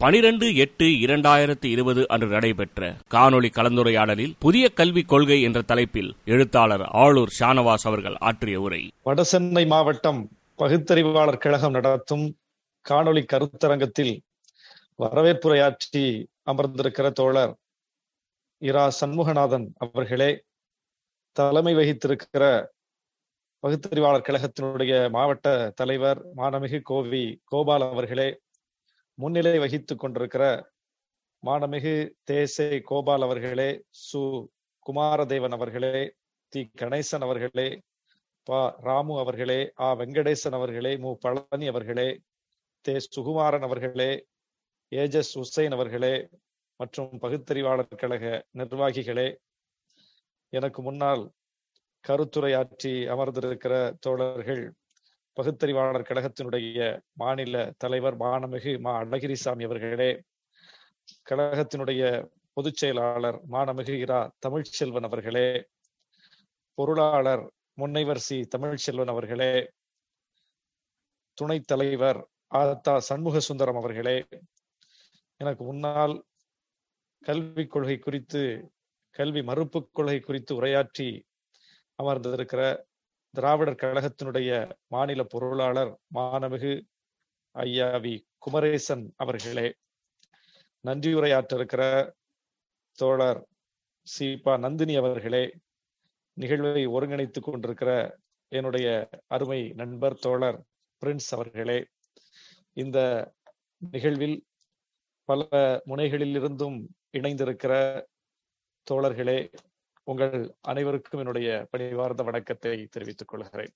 பனிரெண்டு எட்டு இரண்டாயிரத்தி இருபது அன்று நடைபெற்ற காணொலி கலந்துரையாடலில் புதிய கல்விக் கொள்கை என்ற தலைப்பில் எழுத்தாளர் ஆளூர் ஷானவாஸ் அவர்கள் ஆற்றிய உரை. வடசென்னை மாவட்டம் பகுத்தறிவாளர் கழகம் நடத்தும் காணொளி கருத்தரங்கத்தில் வரவேற்புரையாற்றி அமர்ந்திருக்கிற தோழர் இரா சண்முகநாதன் அவர்களே தலைமை வகித்திருக்கிற பகுத்தறிவாளர் கழகத்தினுடைய மாவட்ட தலைவர் மாணமிகு கோவி கோபால் அவர்களே முன்னிலை வகித்துக் கொண்டிருக்கிற மானமிகு தேசே கோபால் அவர்களே சு. குமாரதேவன் அவர்களே தி. கணேசன் அவர்களே ப. ராமு அவர்களே ஆ. வெங்கடேசன் அவர்களே மு. பழனி அவர்களே தே. சுகுமாரன் அவர்களே ஏஜஸ் உசைன் அவர்களே மற்றும் பகுத்தறிவாளர் கழக நிர்வாகிகளே எனக்கு முன்னால் கருத்துரையாற்றி அமர்ந்திருக்கிற தோழர்கள் பகுத்தறிவாளர் கழகத்தினுடைய மாநில தலைவர் மானமிகு மா அழகிரிசாமி அவர்களே கழகத்தினுடைய பொதுச் செயலாளர் மானமிகு இரா தமிழ்ச்செல்வன் அவர்களே பொருளாளர் முன்னைவர் சி தமிழ்ச்செல்வன் அவர்களே துணைத் தலைவர் ஆத்தா சண்முக சுந்தரம் அவர்களே எனக்கு முன்னால் கல்விக் கொள்கை குறித்து கல்வி மறுப்பு கொள்கை குறித்து உரையாற்றி அமர்ந்திருக்கிற திராவிடர் கழகத்தினுடைய மாநில பொருளாளர் மாணமிகு ஐயா வி. குமரேசன் அவர்களே நன்றியுரையாற்ற இருக்கிற தோழர் சீபா நந்தினி அவர்களே நிகழ்வை ஒருங்கிணைத்துக் கொண்டிருக்கிற என்னுடைய அருமை நண்பர் தோழர் பிரின்ஸ் அவர்களே இந்த நிகழ்வில் பல முனைகளில் இருந்தும் இணைந்திருக்கிற தோழர்களே உங்கள் அனைவருக்கும் என்னுடைய பணிவார்ந்த வணக்கத்தை தெரிவித்துக் கொள்கிறேன்.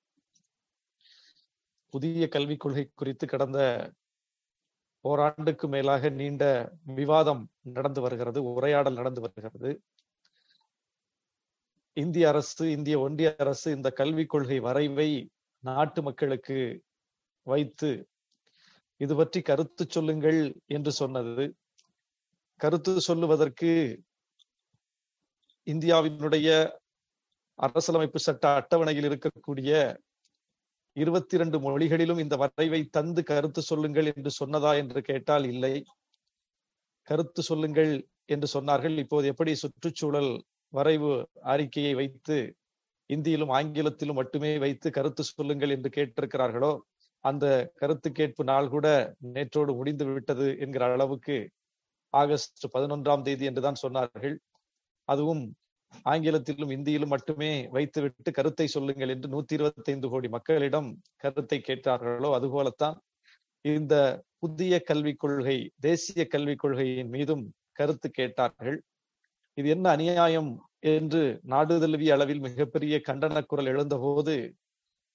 புதிய கல்விக் கொள்கை குறித்து கடந்த ஓராண்டுக்கு மேலாக நீண்ட விவாதம் நடந்து வருகிறது உரையாடல் நடந்து வருகிறது. இந்திய அரசு இந்திய ஒன்றிய அரசு இந்த கல்விக் கொள்கை வரைவை நாட்டு மக்களுக்கு வைத்து இது பற்றி கருத்து சொல்லுங்கள் என்று சொன்னது. கருத்து சொல்லுவதற்கு இந்தியாவினுடைய அரசியலமைப்பு சட்ட அட்டவணையில் இருக்கக்கூடிய இருபத்தி இரண்டு மொழிகளிலும் இந்த வரைவை தந்து கருத்து சொல்லுங்கள் என்று சொன்னதா என்று கேட்டால் இல்லை. கருத்து சொல்லுங்கள் என்று சொன்னார்கள். இப்போது எப்படி சுற்றுச்சூழல் வரைவு அறிக்கையை வைத்து இந்தியிலும் ஆங்கிலத்திலும் மட்டுமே வைத்து கருத்து சொல்லுங்கள் என்று கேட்டிருக்கிறார்களோ அந்த கருத்து கேட்பு நாள் கூட நேற்றோடு முடிந்து விட்டது என்கிற அளவுக்கு ஆகஸ்ட் பதினொன்றாம் தேதி என்றுதான் சொன்னார்கள். அதுவும் ஆங்கிலத்திலும் இந்தியிலும் மட்டுமே வைத்துவிட்டு கருத்தை சொல்லுங்கள் என்று நூத்தி இருபத்தி ஐந்து கோடி மக்களிடம் கருத்தை கேட்டார்களோ அதுபோலத்தான் இந்த புதிய கல்விக் கொள்கை தேசிய கல்விக் கொள்கையின் மீதும் கருத்து கேட்டார்கள். இது என்ன அநியாயம் என்று நாடு தழுவிய அளவில் மிகப்பெரிய கண்டன குரல் எழுந்தபோது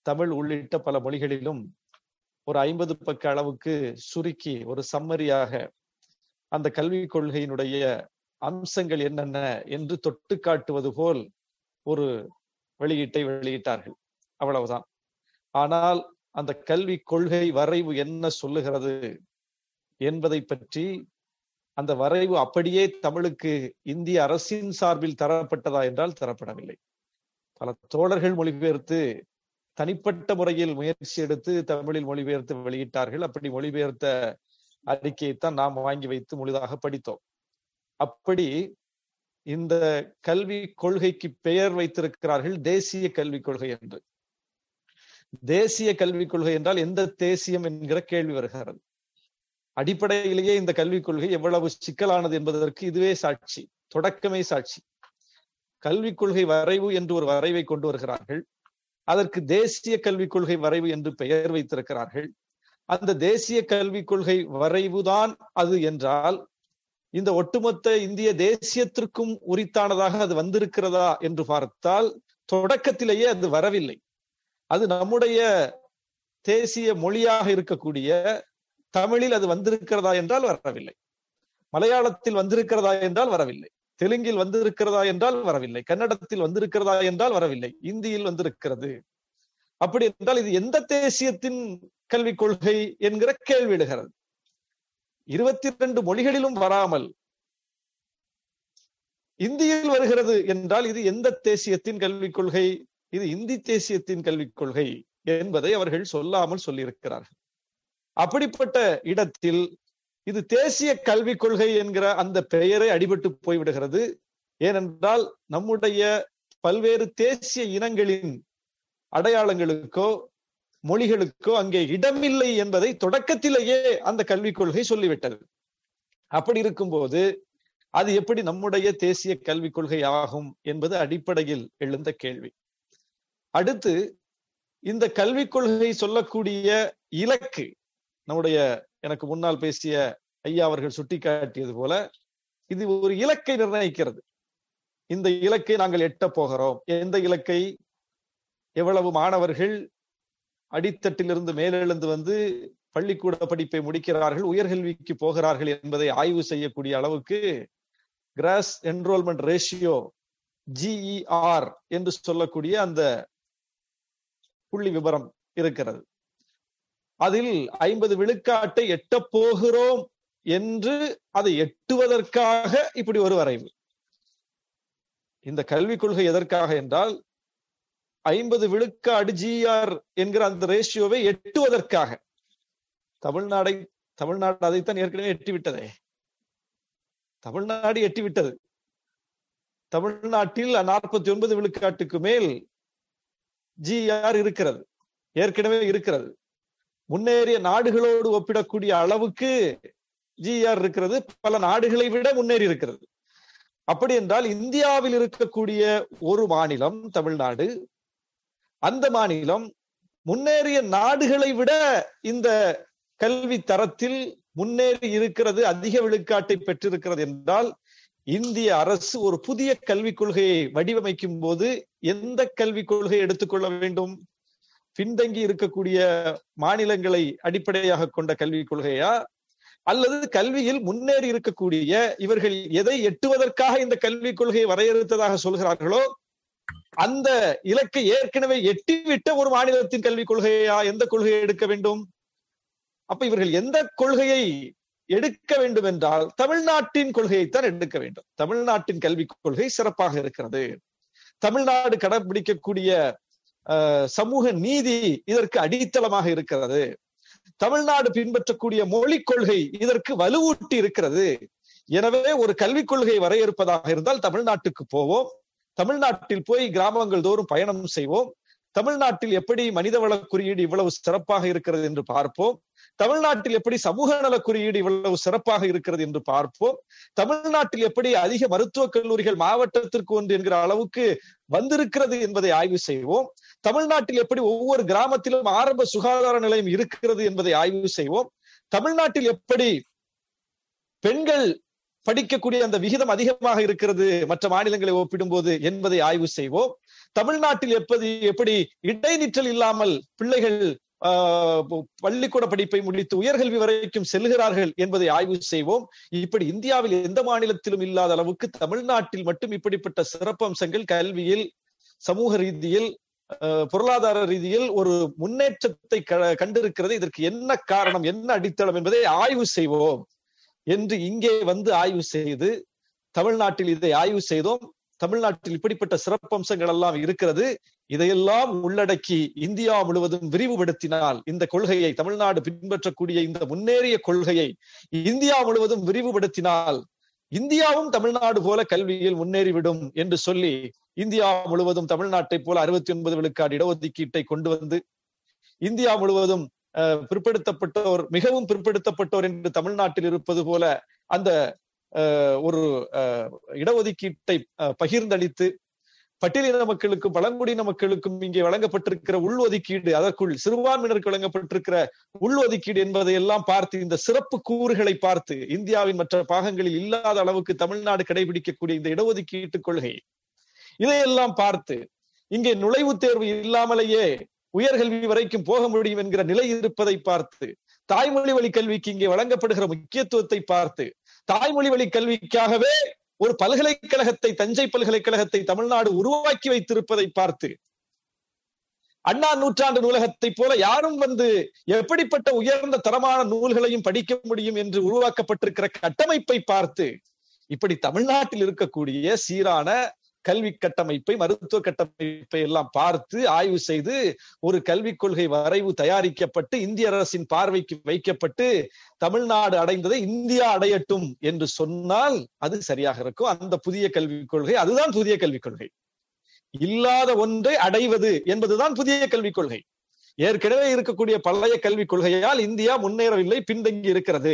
தமிழ் உள்ளிட்ட பல மொழிகளிலும் ஒரு ஐம்பது பக்க அளவுக்கு சுருக்கி ஒரு சம்மரியாக அந்த கல்விக் கொள்கையினுடைய அம்சங்கள் என்னென்ன என்று தொட்டு காட்டுவது போல் ஒரு வெளியீட்டை வெளியிட்டார்கள். அவ்வளவுதான். ஆனால் அந்த கல்வி கொள்கை வரைவு என்ன சொல்லுகிறது என்பதை பற்றி அந்த வரைவு அப்படியே தமிழுக்கு இந்திய அரசின் சார்பில் தரப்பட்டதா என்றால் தரப்படவில்லை. பல தோழர்கள் மொழிபெயர்த்து தனிப்பட்ட முறையில் முயற்சி எடுத்து தமிழில் மொழிபெயர்த்து வெளியிட்டார்கள். அப்படி மொழிபெயர்த்த அறிக்கையைத்தான் நாம் வாங்கி வைத்து முழுதாக படித்தோம். அப்படி இந்த கல்வி கொள்கைக்கு பெயர் வைத்திருக்கிறார்கள் தேசிய கல்விக் கொள்கை என்று. தேசிய கல்விக் கொள்கை என்றால் எந்த தேசியம் என்கிற கேள்வி வருகிறது. அடிப்படையிலேயே இந்த கல்விக் கொள்கை எவ்வளவு சிக்கலானது என்பதற்கு இதுவே சாட்சி தொடக்கமே சாட்சி. கல்விக் கொள்கை வரைவு என்று ஒரு வரைவை கொண்டு வருகிறார்கள். அதற்கு தேசிய கல்விக் கொள்கை வரைவு என்று பெயர் வைத்திருக்கிறார்கள். அந்த தேசிய கல்விக் கொள்கை வரைவுதான் அது என்றால் இந்த ஒட்டுமொத்த இந்திய தேசியத்திற்கும் உரித்தானதாக அது வந்திருக்கிறதா என்று பார்த்தால் தொடக்கத்திலேயே அது வரவில்லை. அது நம்முடைய தேசிய மொழியாக இருக்கக்கூடிய தமிழில் அது வந்திருக்கிறதா என்றால் வரவில்லை. மலையாளத்தில் வந்திருக்கிறதா என்றால் வரவில்லை. தெலுங்கில் வந்திருக்கிறதா என்றால் வரவில்லை. கன்னடத்தில் வந்திருக்கிறதா என்றால் வரவில்லை. இந்தியில் வந்திருக்கிறது. அப்படி என்றால் இது எந்த தேசியத்தின் கல்விக் கொள்கை என்கிற கேள்வி எழுகிறது. இருபத்தி இரண்டு மொழிகளிலும் வராமல் இந்தியில் வருகிறது என்றால் இது எந்த தேசியத்தின் கல்விக் கொள்கை? இது இந்தி தேசியத்தின் கல்விக் கொள்கை என்பதை அவர்கள் சொல்லாமல் சொல்லியிருக்கிறார்கள். அப்படிப்பட்ட இடத்தில் இது தேசிய கல்விக் கொள்கை என்கிற அந்த பெயரை அடிபட்டு போய்விடுகிறது. ஏனென்றால் நம்முடைய பல்வேறு தேசிய இனங்களின் அடையாளங்களுக்கோ மொழிகளுக்கோ அங்கே இடமில்லை என்பதை தொடக்கத்திலேயே அந்த கல்விக் கொள்கை சொல்லிவிட்டது. அப்படி இருக்கும்போது அது எப்படி நம்முடைய தேசிய கல்விக் கொள்கை ஆகும் என்பது அடிப்படையில் எழுந்த கேள்வி. அடுத்து இந்த கல்விக் கொள்கை சொல்லக்கூடிய இலக்கு நம்முடைய எனக்கு முன்னால் பேசிய ஐயா அவர்கள் சுட்டிக்காட்டியது போல இது ஒரு இலக்கை நிர்ணயிக்கிறது. இந்த இலக்கை நாங்கள் எட்ட போகிறோம். எந்த இலக்கை? எவ்வளவு மாணவர்கள் அடித்தட்டிலிருந்து மேலெழுந்து வந்து பள்ளிக்கூட படிப்பை முடிக்கிறார்கள் உயர்கல்விக்கு போகிறார்கள் என்பதை ஆய்வு செய்யக்கூடிய அளவுக்கு கிராஸ் என்ரோல்மெண்ட் ரேஷியோ ஜிஇஆர் என்று சொல்லக்கூடிய அந்த புள்ளி விவரம் இருக்கிறது. அதில் ஐம்பது விழுக்காட்டை எட்டப் போகிறோம் என்று அதை எட்டுவதற்காக இப்படி ஒரு வரைவு. இந்த கல்விக் கொள்கை எதற்காக என்றால் ஐம்பது விழுக்காடு ஜிஆர் என்கிற அந்த ரேஷியோவை எட்டுவதற்காக. தமிழ்நாடை தமிழ்நாடு அதைத்தான் ஏற்கனவே எட்டிவிட்டதே. தமிழ்நாடு எட்டிவிட்டது. தமிழ்நாட்டில் நாற்பத்தி ஒன்பது விழுக்காட்டுக்கு மேல் ஜிஆர் இருக்கிறது. ஏற்கனவே இருக்கிறது. முன்னேறிய நாடுகளோடு ஒப்பிடக்கூடிய அளவுக்கு ஜிஆர் இருக்கிறது. பல நாடுகளை விட முன்னேறி இருக்கிறது. அப்படி என்றால் இந்தியாவில் இருக்கக்கூடிய ஒரு மாநிலம் தமிழ்நாடு அந்த மாநிலம் முன்னேறிய நாடுகளை விட இந்த கல்வி தரத்தில் முன்னேறி இருக்கிறது அதிக விழுக்காட்டை பெற்றிருக்கிறது என்றால் இந்திய அரசு ஒரு புதிய கல்விக் கொள்கையை வடிவமைக்கும் போது எந்த கல்விக் கொள்கையை எடுத்துக்கொள்ள வேண்டும்? பின்தங்கி இருக்கக்கூடிய மாநிலங்களை அடிப்படையாக கொண்ட கல்விக் கொள்கையா? அல்லது கல்வியில் முன்னேறி இருக்கக்கூடிய இவர்கள் எதை எட்டுவதற்காக இந்த கல்விக் கொள்கையை வரையறுத்ததாக சொல்கிறார்களோ அந்த இலக்கை ஏற்கனவே எட்டிவிட்ட ஒரு மாநிலத்தின் கல்விக் கொள்கையா? எந்த கொள்கையை எடுக்க வேண்டும்? அப்ப இவர்கள் எந்த கொள்கையை எடுக்க வேண்டும் என்றால் தமிழ்நாட்டின் கொள்கையைத்தான் எடுக்க வேண்டும். தமிழ்நாட்டின் கல்விக் கொள்கை சிறப்பாக இருக்கிறது. தமிழ்நாடு கடைபிடிக்கக்கூடிய சமூக நீதி இதற்கு அடித்தளமாக இருக்கிறது. தமிழ்நாடு பின்பற்றக்கூடிய மொழிக் கொள்கை இதற்கு வலுவூட்டி இருக்கிறது. எனவே ஒரு கல்விக் கொள்கை வரையறுப்பதாக இருந்தால் தமிழ்நாட்டுக்கு போவோம். தமிழ்நாட்டில் போய் கிராமங்கள் தோறும் பயணம் செய்வோம். தமிழ்நாட்டில் எப்படி மனிதவள குறியீடு இவ்வளவு சிறப்பாக இருக்கிறது என்று பார்ப்போம். தமிழ்நாட்டில் எப்படி சமூக நல குறியீடு இவ்வளவு சிறப்பாக இருக்கிறது என்று பார்ப்போம். தமிழ்நாட்டில் எப்படி அதிக மருத்துவக் கல்லூரிகள் மாவட்டத்திற்கு ஒன்று என்கிற அளவுக்கு வந்திருக்கிறது என்பதை ஆய்வு செய்வோம். தமிழ்நாட்டில் எப்படி ஒவ்வொரு கிராமத்திலும் ஆரம்ப சுகாதார நிலையம் இருக்கிறது என்பதை ஆய்வு செய்வோம். தமிழ்நாட்டில் எப்படி பெண்கள் படிக்கக்கூடிய அந்த விகிதம் அதிகமாக இருக்கிறது. மற்ற மாநிலங்களை ஒப்பிடும்போது என்பதை ஆய்வு செய்வோம். தமிழ்நாட்டில் எப்படி எப்படி இடைநிற்றல் இல்லாமல் பிள்ளைகள் பள்ளிக்கூட படிப்பை முடித்து உயர்கல்வி வரைக்கும் செல்கிறார்கள் என்பதை ஆய்வு செய்வோம். இப்படி இந்தியாவில் எந்த மாநிலத்திலும் இல்லாத அளவுக்கு தமிழ்நாட்டில் மட்டும் இப்படிப்பட்ட சிறப்பம்சங்கள் கல்வியில் சமூக ரீதியில் பொருளாதார ரீதியில் ஒரு முன்னேற்றத்தை கண்டிருக்கிறது. இதற்கு என்ன காரணம் என்ன அடித்தளம் என்பதை ஆய்வு செய்வோம். என்று இங்கே வந்து ஆய்வு செய்து தமிழ்நாட்டில் இதை ஆய்வு செய்தோம். தமிழ்நாட்டில் இப்படிப்பட்ட சிறப்பம்சங்கள் எல்லாம் இருக்கிறது. இதையெல்லாம் உள்ளடக்கி இந்தியா முழுவதும் விரிவுபடுத்தினால் இந்த கொள்கையை தமிழ்நாடு பின்பற்றக்கூடிய இந்த முன்னேறிய கொள்கையை இந்தியா முழுவதும் விரிவுபடுத்தினால் இந்தியாவும் தமிழ்நாடு போல கல்வியில் முன்னேறிவிடும் என்று சொல்லி இந்தியா முழுவதும் தமிழ்நாட்டை போல அறுபத்தி ஒன்பது விழுக்காடு இடஒதுக்கீட்டை கொண்டு வந்து இந்தியா முழுவதும் பிற்படுத்தப்பட்டோர் மிகவும் பிற்படுத்தப்பட்டோர் என்று தமிழ்நாட்டில் இருப்பது போல அந்த ஒரு இடஒதுக்கீட்டை பகிர்ந்தளித்து பட்டியலின மக்களுக்கும் பழங்குடியின மக்களுக்கும் இங்கே வழங்கப்பட்டிருக்கிற உள்ஒதுக்கீடு அதற்குள் சிறுபான்மையினருக்கு வழங்கப்பட்டிருக்கிற உள்ஒதுக்கீடு என்பதை எல்லாம் பார்த்து இந்த சிறப்பு கூறுகளை பார்த்து இந்தியாவின் மற்ற பாகங்களில் இல்லாத அளவுக்கு தமிழ்நாடு கடைபிடிக்கக்கூடிய இந்த இடஒதுக்கீட்டு கொள்கை இதையெல்லாம் பார்த்து இங்கே நுழைவுத் தேர்வு இல்லாமலேயே உயர்கல்வி வரைக்கும் போக முடியும் என்கிற நிலை இருப்பதை பார்த்து தாய்மொழி வழி கல்விக்கு இங்கே வழங்கப்படுகிற முக்கியத்துவத்தை பார்த்து தாய்மொழி வழி கல்விக்காகவே ஒரு பல்கலைக்கழகத்தை தஞ்சை பல்கலைக்கழகத்தை தமிழ்நாடு உருவாக்கி வைத்திருப்பதை பார்த்து அண்ணா நூற்றாண்டு நூலகத்தை போல யாரும் வந்து எப்படிப்பட்ட உயர்ந்த தரமான நூல்களையும் படிக்க முடியும் என்று உருவாக்கப்பட்டிருக்கிற கட்டமைப்பை பார்த்து இப்படி தமிழ்நாட்டில் இருக்கக்கூடிய சீரான கல்வி கட்டமைப்பை மருத்துவ கட்டமைப்பை எல்லாம் பார்த்து ஆய்வு செய்து ஒரு கல்விக் கொள்கை வரைவு தயாரிக்கப்பட்டு இந்திய அரசின் பார்வைக்கு வைக்கப்பட்டு தமிழ்நாடு அடைந்ததை இந்தியா அடையட்டும் என்று சொன்னால் அது சரியாக இருக்கும். அந்த புதிய கல்விக் கொள்கை அதுதான் புதிய கல்விக் கொள்கை. இல்லாத ஒன்றை அடைவது என்பதுதான் புதிய கல்விக் கொள்கை. ஏற்கனவே இருக்கக்கூடிய பழைய கல்விக் கொள்கையால் இந்தியா முன்னேறவில்லை பின்தங்கி இருக்கிறது.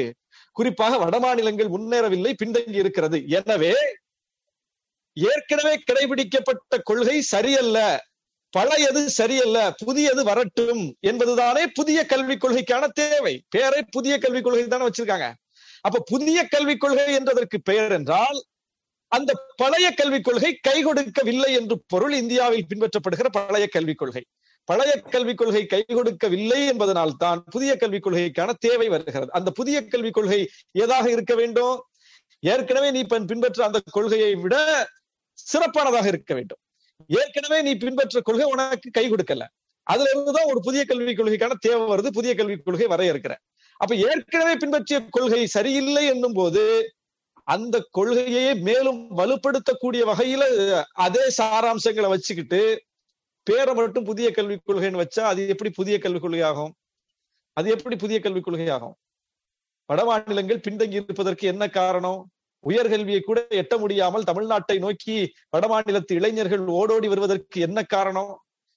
குறிப்பாக வடமாநிலங்கள் முன்னேறவில்லை பின்தங்கி இருக்கிறது. எனவே ஏற்கனவே கடைபிடிக்கப்பட்ட கொள்கை சரியல்ல பழையது சரியல்ல புதியது வரட்டும் என்பதுதானே புதிய கல்விக் கொள்கைக்கான தேவை. பேரை புதிய கல்விக் கொள்கை தானே வச்சிருக்காங்க. அப்ப புதிய கல்விக் கொள்கை என்றதற்கு பெயர் என்றால் அந்த பழைய கல்விக் கொள்கை கை கொடுக்கவில்லை என்று பொருள் இந்தியாவில் பின்பற்றப்படுகிற பழைய கல்விக் கொள்கை. பழைய கல்விக் கொள்கை கை கொடுக்கவில்லை என்பதனால் தான் புதிய கல்விக் கொள்கைக்கான தேவை வருகிறது. அந்த புதிய கல்விக் கொள்கை ஏதாக இருக்க வேண்டும்? ஏற்கனவே நீ பின்பற்ற அந்த கொள்கையை விட சிறப்பானதாக இருக்க வேண்டும். ஏற்கனவே நீ பின்பற்ற கொள்கை உனக்கு கை கொடுக்கல. அதுல இருந்துதான் ஒரு புதிய கல்விக் கொள்கைக்கான தேவை வருது புதிய கல்விக் கொள்கை வரையறுக்கிற அப்ப ஏற்கனவே பின்பற்றிய கொள்கை சரியில்லை என்னும் போது அந்த கொள்கையை மேலும் வலுப்படுத்தக்கூடிய வகையில அதே சாராம்சங்களை வச்சுக்கிட்டு பேரை மட்டும் புதிய கல்விக் கொள்கைன்னு வச்சா அது எப்படி புதிய கல்விக் கொள்கை ஆகும் அது எப்படி புதிய கல்விக் கொள்கை ஆகும் வட மாநிலங்கள் பின்தங்கி இருப்பதற்கு என்ன காரணம்? உயர்கல்வியை கூட எட்ட முடியாமல் தமிழ்நாட்டை நோக்கி வடமாநிலத்து இளைஞர்கள் ஓடோடி வருவதற்கு என்ன காரணம்?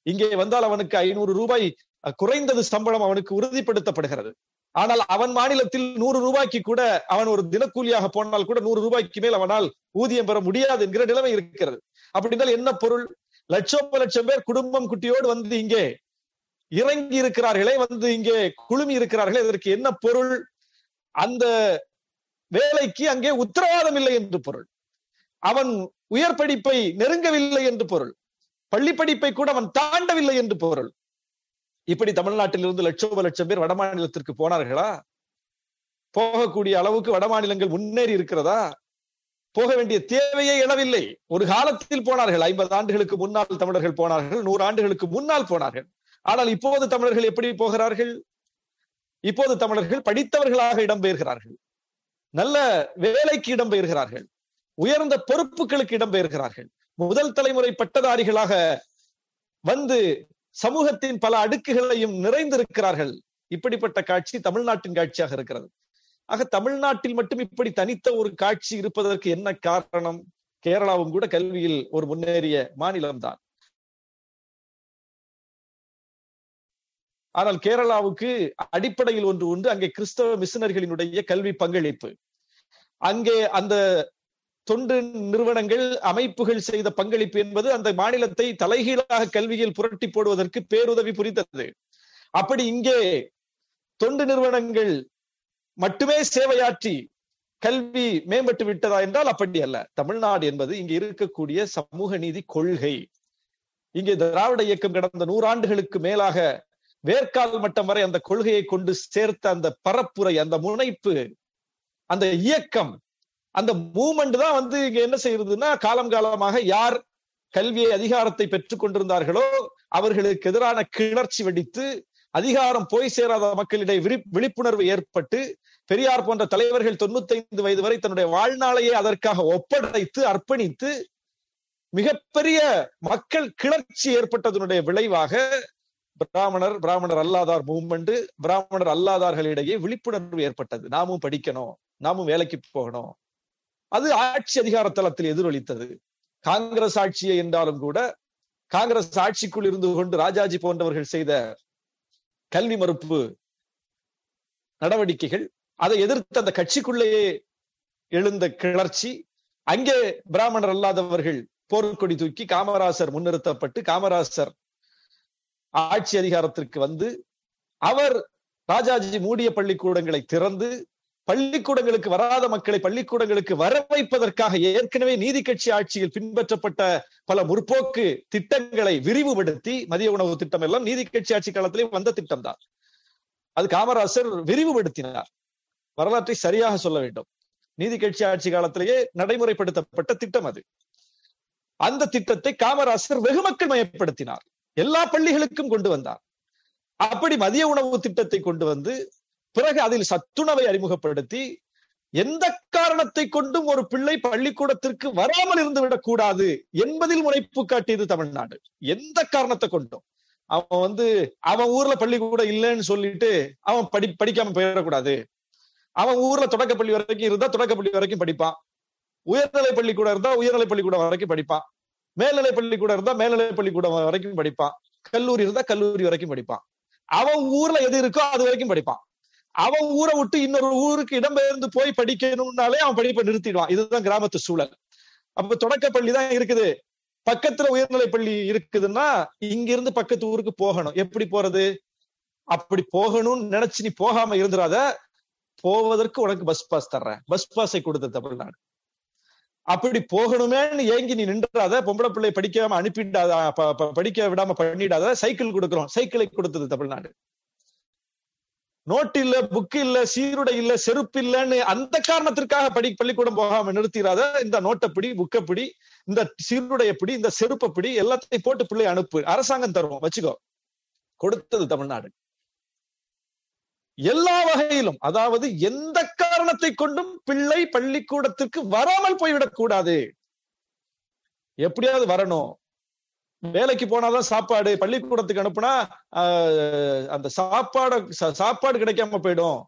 இங்கே வந்தால் அவனுக்கு ஐநூறு ரூபாய் குறைந்தது சம்பளம் அவனுக்கு உறுதிப்படுத்தப்படுகிறது. ஆனால் அவன் மாநிலத்தில் நூறு ரூபாய்க்கு கூட அவன் ஒரு தினக்கூலியாக போனால் கூட நூறு ரூபாய்க்கு மேல் அவனால் ஊதியம் பெற முடியாது என்கிற நிலைமை இருக்கிறது. அப்படின்னால் என்ன பொருள்? லட்சம் லட்சம் பேர் குடும்பம் குட்டியோடு வந்து இங்கே இறங்கி இருக்கிறார்களே வந்து இங்கே குழுமி இருக்கிறார்களே இதற்கு என்ன பொருள்? அந்த வேலைக்கு அங்கே உத்தரவாதம் இல்லை என்று பொருள். அவன் உயர் படிப்பை நெருங்கவில்லை என்று பொருள். பள்ளி படிப்பை கூட அவன் தாண்டவில்லை என்று பொருள். இப்படி தமிழ்நாட்டில் இருந்து லட்சோப லட்சம் பேர் வடமாநிலத்திற்கு போனார்களா? போகக்கூடிய அளவுக்கு வடமாநிலங்கள் முன்னேறி இருக்கிறதா? போக வேண்டிய தேவையே எழவில்லை. ஒரு காலத்தில் போனார்கள். ஐம்பது ஆண்டுகளுக்கு முன்னால் தமிழர்கள் போனார்கள். நூறு ஆண்டுகளுக்கு முன்னால் போனார்கள். ஆனால் இப்போது தமிழர்கள் எப்படி போகிறார்கள்? இப்போது தமிழர்கள் படித்தவர்களாக இடம்பெயர்கிறார்கள். நல்ல வேலைக்கு இடம்பெயர்கிறார்கள். உயர்ந்த பொறுப்புகளுக்கு இடம்பெயர்கிறார்கள். முதல் தலைமுறை பட்டதாரிகளாக வந்து சமூகத்தின் பல அடுக்குகளையும் நிறைந்திருக்கிறார்கள். இப்படிப்பட்ட காட்சி தமிழ்நாட்டின் காட்சியாக இருக்கிறது. ஆக தமிழ்நாட்டில் மட்டும் இப்படி தனித்த ஒரு காட்சி இருப்பதற்கு என்ன காரணம்? கேரளாவும் கூட கல்வியில் ஒரு முன்னேறிய மாநிலம்தான். ஆனால் கேரளாவுக்கு அடிப்படையில் ஒன்று உண்டு. அங்கே கிறிஸ்தவ மிஷினர்களினுடைய கல்வி பங்களிப்பு. அங்கே அந்த தொண்டு நிறுவனங்கள் அமைப்புகள் செய்த பங்களிப்பு என்பது அந்த மாநிலத்தை தலைகீழாக கல்வியில் புரட்டி போடுவதற்கு பேருதவி புரிந்தது. அப்படி இங்கே தொண்டு நிறுவனங்கள் மட்டுமே சேவையாற்றி கல்வி மேம்பட்டு விட்டதா என்றால் அப்படி அல்ல. தமிழ்நாடு என்பது இங்கு இருக்கக்கூடிய சமூக நீதி கொள்கை. இங்கே திராவிட இயக்கம் கடந்த நூறாண்டுகளுக்கு மேலாக வேர்க்கால் மட்டம் வரை அந்த கொள்கையை கொண்டு சேர்த்த அந்த பரப்புரை அந்த முனைப்பு அந்த இயக்கம் அந்த மூமெண்ட் தான் வந்து இங்க என்ன செய்யறதுன்னா காலம் காலமாக யார் கல்வியை அதிகாரத்தை பெற்றுக் கொண்டிருந்தார்களோ அவர்களுக்கு எதிரான கிளர்ச்சி வெடித்து அதிகாரம் போய் சேராத மக்களிடையே விழிப்புணர்வு ஏற்பட்டு பெரியார் போன்ற தலைவர்கள் தொண்ணூத்தி ஐந்து வயது வரை தன்னுடைய வாழ்நாளையே அதற்காக ஒப்படைத்து அர்ப்பணித்து மிகப்பெரிய மக்கள் கிளர்ச்சி ஏற்பட்டதனுடைய விளைவாக பிராமணர் பிராமணர் அல்லாதார் மூவ்மெண்ட் பிராமணர் அல்லாதார்களிடையே விழிப்புணர்வு ஏற்பட்டது. நாமும் படிக்கணும் நாமும் வேலைக்கு போகணும். அது ஆட்சி அதிகார தளத்தில் எதிரொலித்தது. காங்கிரஸ் ஆட்சியை என்றாலும் கூட காங்கிரஸ் ஆட்சிக்குள் இருந்து கொண்டு ராஜாஜி போன்றவர்கள் செய்த கல்வி மறுப்பு நடவடிக்கைகள் அதை எதிர்த்து அந்த கட்சிக்குள்ளேயே எழுந்த கிளர்ச்சி அங்கே பிராமணர் அல்லாதவர்கள் போர்க்கொடி தூக்கி காமராசர் முன்னிறுத்தப்பட்டு காமராசர் ஆட்சி அதிகாரத்திற்கு வந்து அவர் ராஜாஜி மூடிய பள்ளிக்கூடங்களை திறந்து பள்ளிக்கூடங்களுக்கு வராத மக்களை பள்ளிக்கூடங்களுக்கு வர வைப்பதற்காக ஏற்கனவே நீதி கட்சி ஆட்சியில் பின்பற்றப்பட்ட பல முற்போக்கு திட்டங்களை விரிவுபடுத்தி மதிய உணவு திட்டம் எல்லாம் நீதி கட்சி ஆட்சி காலத்திலே வந்த திட்டம் தான் அது காமராசர் விரிவுபடுத்தினார். வரலாற்றை சரியாக சொல்ல வேண்டும். நீதி கட்சி ஆட்சி காலத்திலேயே நடைமுறைப்படுத்தப்பட்ட திட்டம் அது. அந்த திட்டத்தை காமராசர் வெகுமக்கள் மயப்படுத்தினார். எல்லா பள்ளிகளுக்கும் கொண்டு வந்தார் அப்படி மதிய உணவு திட்டத்தை கொண்டு வந்து பிறகு அதில் சத்துணவை அறிமுகப்படுத்தி எந்த காரணத்தை கொண்டும் ஒரு பிள்ளை பள்ளிக்கூடத்திற்கு வராமல் இருந்து விடக்கூடாது என்பதில் முனைப்பு காட்டியது தமிழ்நாடு. எந்த காரணத்தை கொண்டும்? அவன் வந்து அவன் ஊர்ல பள்ளிக்கூடம் இல்லைன்னு சொல்லிட்டு அவன் படி படிக்காம போயிடக்கூடாது. அவன் ஊர்ல தொடக்கப்பள்ளி வரைக்கும் இருந்தா தொடக்கப்பள்ளி வரைக்கும் படிப்பான். உயர்நிலை பள்ளிக்கூடம் இருந்தா உயர்நிலை பள்ளிக்கூடம் வரைக்கும் படிப்பான். மேல்நிலை பள்ளிக்கூடம் இருந்தா மேல்நிலை பள்ளிக்கூடம் வரைக்கும் படிப்பான். கல்லூரி இருந்தா கல்லூரி வரைக்கும் படிப்பான். அவன் ஊர்ல எது இருக்கோ அது வரைக்கும் படிப்பான். அவன் ஊரை விட்டு இன்னொரு ஊருக்கு இடம்பெயர்ந்து போய் படிக்கணும்னாலே அவன் படிப்பை நிறுத்திடுவான். இதுதான் கிராமத்து சூழல். அப்ப தொடக்கப்பள்ளி தான் இருக்குது. பக்கத்துல உயர்நிலை பள்ளி இருக்குதுன்னா இங்க இருந்து பக்கத்து ஊருக்கு போகணும். எப்படி போறது? அப்படி போகணும்னு நினைச்சு நீ போகாம இருந்துடாத போவதற்கு உனக்கு பஸ் பாஸ் தர்றேன். பஸ் பாஸை கொடுத்த தமிழ்நாடு. அப்படி போகணுமேன்னு ஏங்கி நீ நின்றாத பொம்பளை பிள்ளை படிக்காம அனுப்பிடாத படிக்க விடாம பண்ணிடாத சைக்கிள் கொடுக்கிறோம். சைக்கிளை கொடுத்தது தமிழ்நாடு. நோட்டு இல்ல புக் இல்ல சீருடை இல்ல செருப்பு இல்லன்னு அந்த காரணத்திற்காக படி பள்ளிக்கூடம் போகாம நிறுத்திடாத இந்த நோட்டைப்படி பிடி புக்கை பிடி இந்த சீருடைய பிடி இந்த செருப்பை பிடி எல்லாத்தையும் போட்டு பிள்ளை அனுப்பு. அரசாங்கம் தருவோம். வச்சுக்கோ. கொடுத்தது தமிழ்நாடு. எல்லா வகையிலும் அதாவது எந்த காரணத்தை கொண்டும் பிள்ளை பள்ளிக்கூடத்துக்கு வராமல் போய்விடக் கூடாது. எப்படியாவது வரணும். வேலைக்கு போனாதான் சாப்பாடு பள்ளிக்கூடத்துக்கு அனுப்புனா அந்த சாப்பாடு சாப்பாடு கிடைக்காம போயிடும்.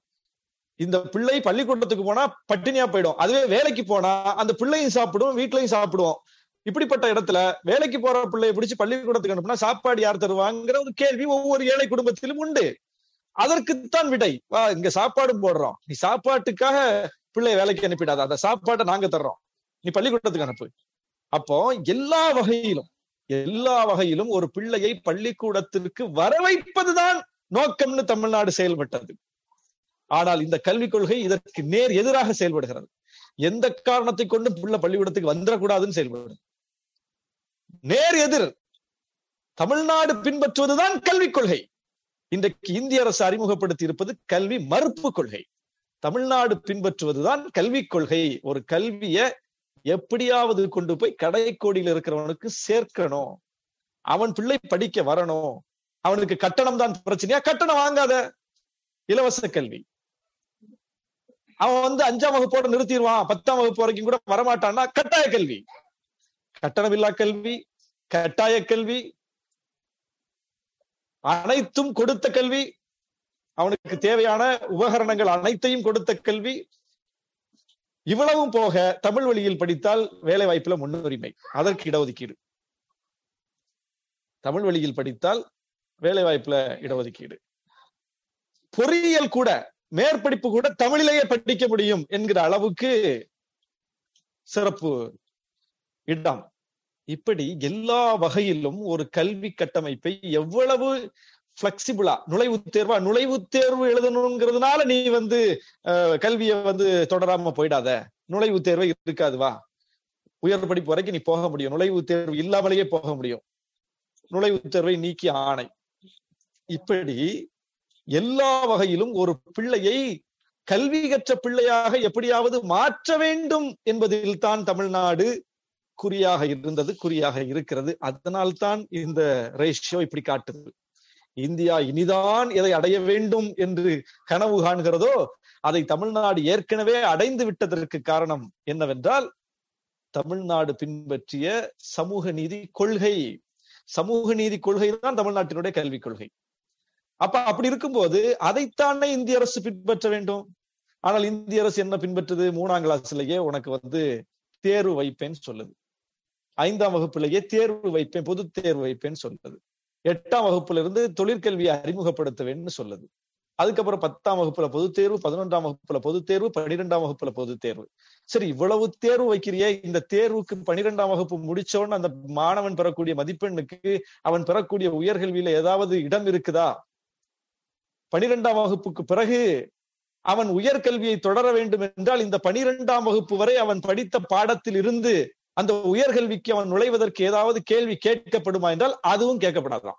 இந்த பிள்ளை பள்ளிக்கூடத்துக்கு போனா பட்டினியா போயிடும். அதுவே வேலைக்கு போனா அந்த பிள்ளையும் சாப்பிடும் வீட்லயும் சாப்பிடுவோம். இப்படிப்பட்ட இடத்துல வேலைக்கு போற பிள்ளையை பிடிச்சு பள்ளிக்கூடத்துக்கு அனுப்புனா சாப்பாடு யார் தருவாங்கிற ஒரு கேள்வி ஒவ்வொரு ஏழை குடும்பத்திலும் உண்டு. அதற்குத்தான் விடை. வா இங்க சாப்பாடும் போடுறோம். நீ சாப்பாட்டுக்காக பிள்ளை வேலைக்கு அனுப்பிடாத. அந்த சாப்பாட்டை நாங்க தர்றோம். நீ பள்ளிக்கூடத்துக்கு அனுப்பு. அப்போ எல்லா வகையிலும் எல்லா வகையிலும் ஒரு பிள்ளையை பள்ளிக்கூடத்திற்கு வர வைப்பதுதான் நோக்கம்னு தமிழ்நாடு செயல்பட்டது. ஆனால் இந்த கல்விக் கொள்கை இதற்கு நேர் எதிராக செயல்படுகிறது. எந்த காரணத்தை கொண்டு பிள்ளை பள்ளிக்கூடத்துக்கு வந்துடக்கூடாதுன்னு செயல்படுது. நேர் எதிர். தமிழ்நாடு பின்பற்றுவதுதான் கல்விக் கொள்கை. இன்றைக்கு இந்திய அரசு அறிமுகப்படுத்தி இருப்பது கல்வி மறுப்பு கொள்கை. தமிழ்நாடு பின்பற்றுவதுதான் கல்விக் கொள்கை. ஒரு கல்விய எப்படியாவது கொண்டு போய் கடைக்கோடியில் இருக்கிறவனுக்கு சேர்க்கணும். அவன் பிள்ளை படிக்க வரணும். அவனுக்கு கட்டணம் தான் பிரச்சனையா? கட்டணம் வாங்காத. இலவச கல்வி. அவன் வந்து அஞ்சாம் வகுப்போட நிறுத்திடுவான். பத்தாம் வகுப்பு வரைக்கும் கூட வரமாட்டான்னா கட்டாய கல்வி. கட்டணமில்லா கல்வி கட்டாய கல்வி அனைத்தும் கொடுத்த கல்வி அவனுக்கு தேவையான உபகரணங்கள் அனைத்தையும் கொடுத்த கல்வி. இவ்வளவும் போக தமிழ் வழியில் படித்தால் வேலை வாய்ப்புல முன்னுரிமை அதற்கு இடஒதுக்கீடு. தமிழ் வழியில் படித்தால் வேலை வாய்ப்புல இடஒதுக்கீடு. பொறியியல் கூட மேற்படிப்பு கூட தமிழிலேயே படிக்க முடியும் என்கிற அளவுக்கு சிறப்பு இடம். இப்படி எல்லா வகையிலும் ஒரு கல்வி கட்டமைப்பை எவ்வளவு பிளெக்சிபிளா நுழைவு தேர்வா நுழைவு தேர்வு எழுதணுங்கிறதுனால நீ வந்து கல்வியை வந்து தொடராம போயிடாத. நுழைவு தேர்வை இருக்காது வா. உயர் படிப்பு வரைக்கும் நீ போக முடியும். நுழைவு தேர்வு இல்லாமலேயே போக முடியும். நுழைவு தேர்வை நீக்கி ஆணை. இப்படி எல்லா வகையிலும் ஒரு பிள்ளையை கல்வி கற்ற பிள்ளையாக எப்படியாவது மாற்ற வேண்டும் என்பதில் தான் தமிழ்நாடு குறியாக இருந்தது குறியாக இருக்கிறது. அதனால்தான் இந்த ரேஷியோ இப்படி காட்டுது. இந்தியா இனிதான் எதை அடைய வேண்டும் என்று கனவு காண்கிறதோ அதை தமிழ்நாடு ஏற்கனவே அடைந்து விட்டதற்கு காரணம் என்னவென்றால் தமிழ்நாடு பின்பற்றிய சமூக நீதி கொள்கை. சமூக நீதி கொள்கை தான் தமிழ்நாட்டினுடைய கல்விக் கொள்கை. அப்ப அப்படி இருக்கும்போது அதைத்தானே இந்திய அரசு பின்பற்ற வேண்டும்? ஆனால் இந்திய அரசு என்ன பின்பற்றுது? மூணாம் கிளாஸ்லயே உனக்கு வந்து தேர்வு வைப்பேன்னு சொல்லுது. ஐந்தாம் வகுப்புலயே தேர்வு வைப்பேன் பொது தேர்வு வைப்பேன்னு சொல்லுது எட்டாம் வகுப்புல இருந்து தொழிற்கல்வியை அறிமுகப்படுத்துவேன்னு சொல்லுது அதுக்கப்புறம் பத்தாம் வகுப்புல பொது தேர்வு பதினொன்றாம் வகுப்புல பொது தேர்வு பனிரெண்டாம் வகுப்புல பொது தேர்வு. சரி இவ்வளவு தேர்வு வைக்கிறியே இந்த தேர்வுக்கு பனிரெண்டாம் வகுப்பு முடிச்சோன்னு அந்த மாணவன் பெறக்கூடிய மதிப்பெண்ணுக்கு அவன் பெறக்கூடிய உயர்கல்வியில ஏதாவது இடம் இருக்குதா? பனிரெண்டாம் வகுப்புக்கு பிறகு அவன் உயர்கல்வியை தொடர வேண்டும் என்றால் இந்த பனிரெண்டாம் வகுப்பு வரை அவன் படித்த பாடத்தில் இருந்து அந்த உயர்கல்விக்கு அவன் நுழைவதற்கு ஏதாவது கேள்வி கேட்கப்படுமா என்றால் அதுவும் கேட்கப்படாதான்.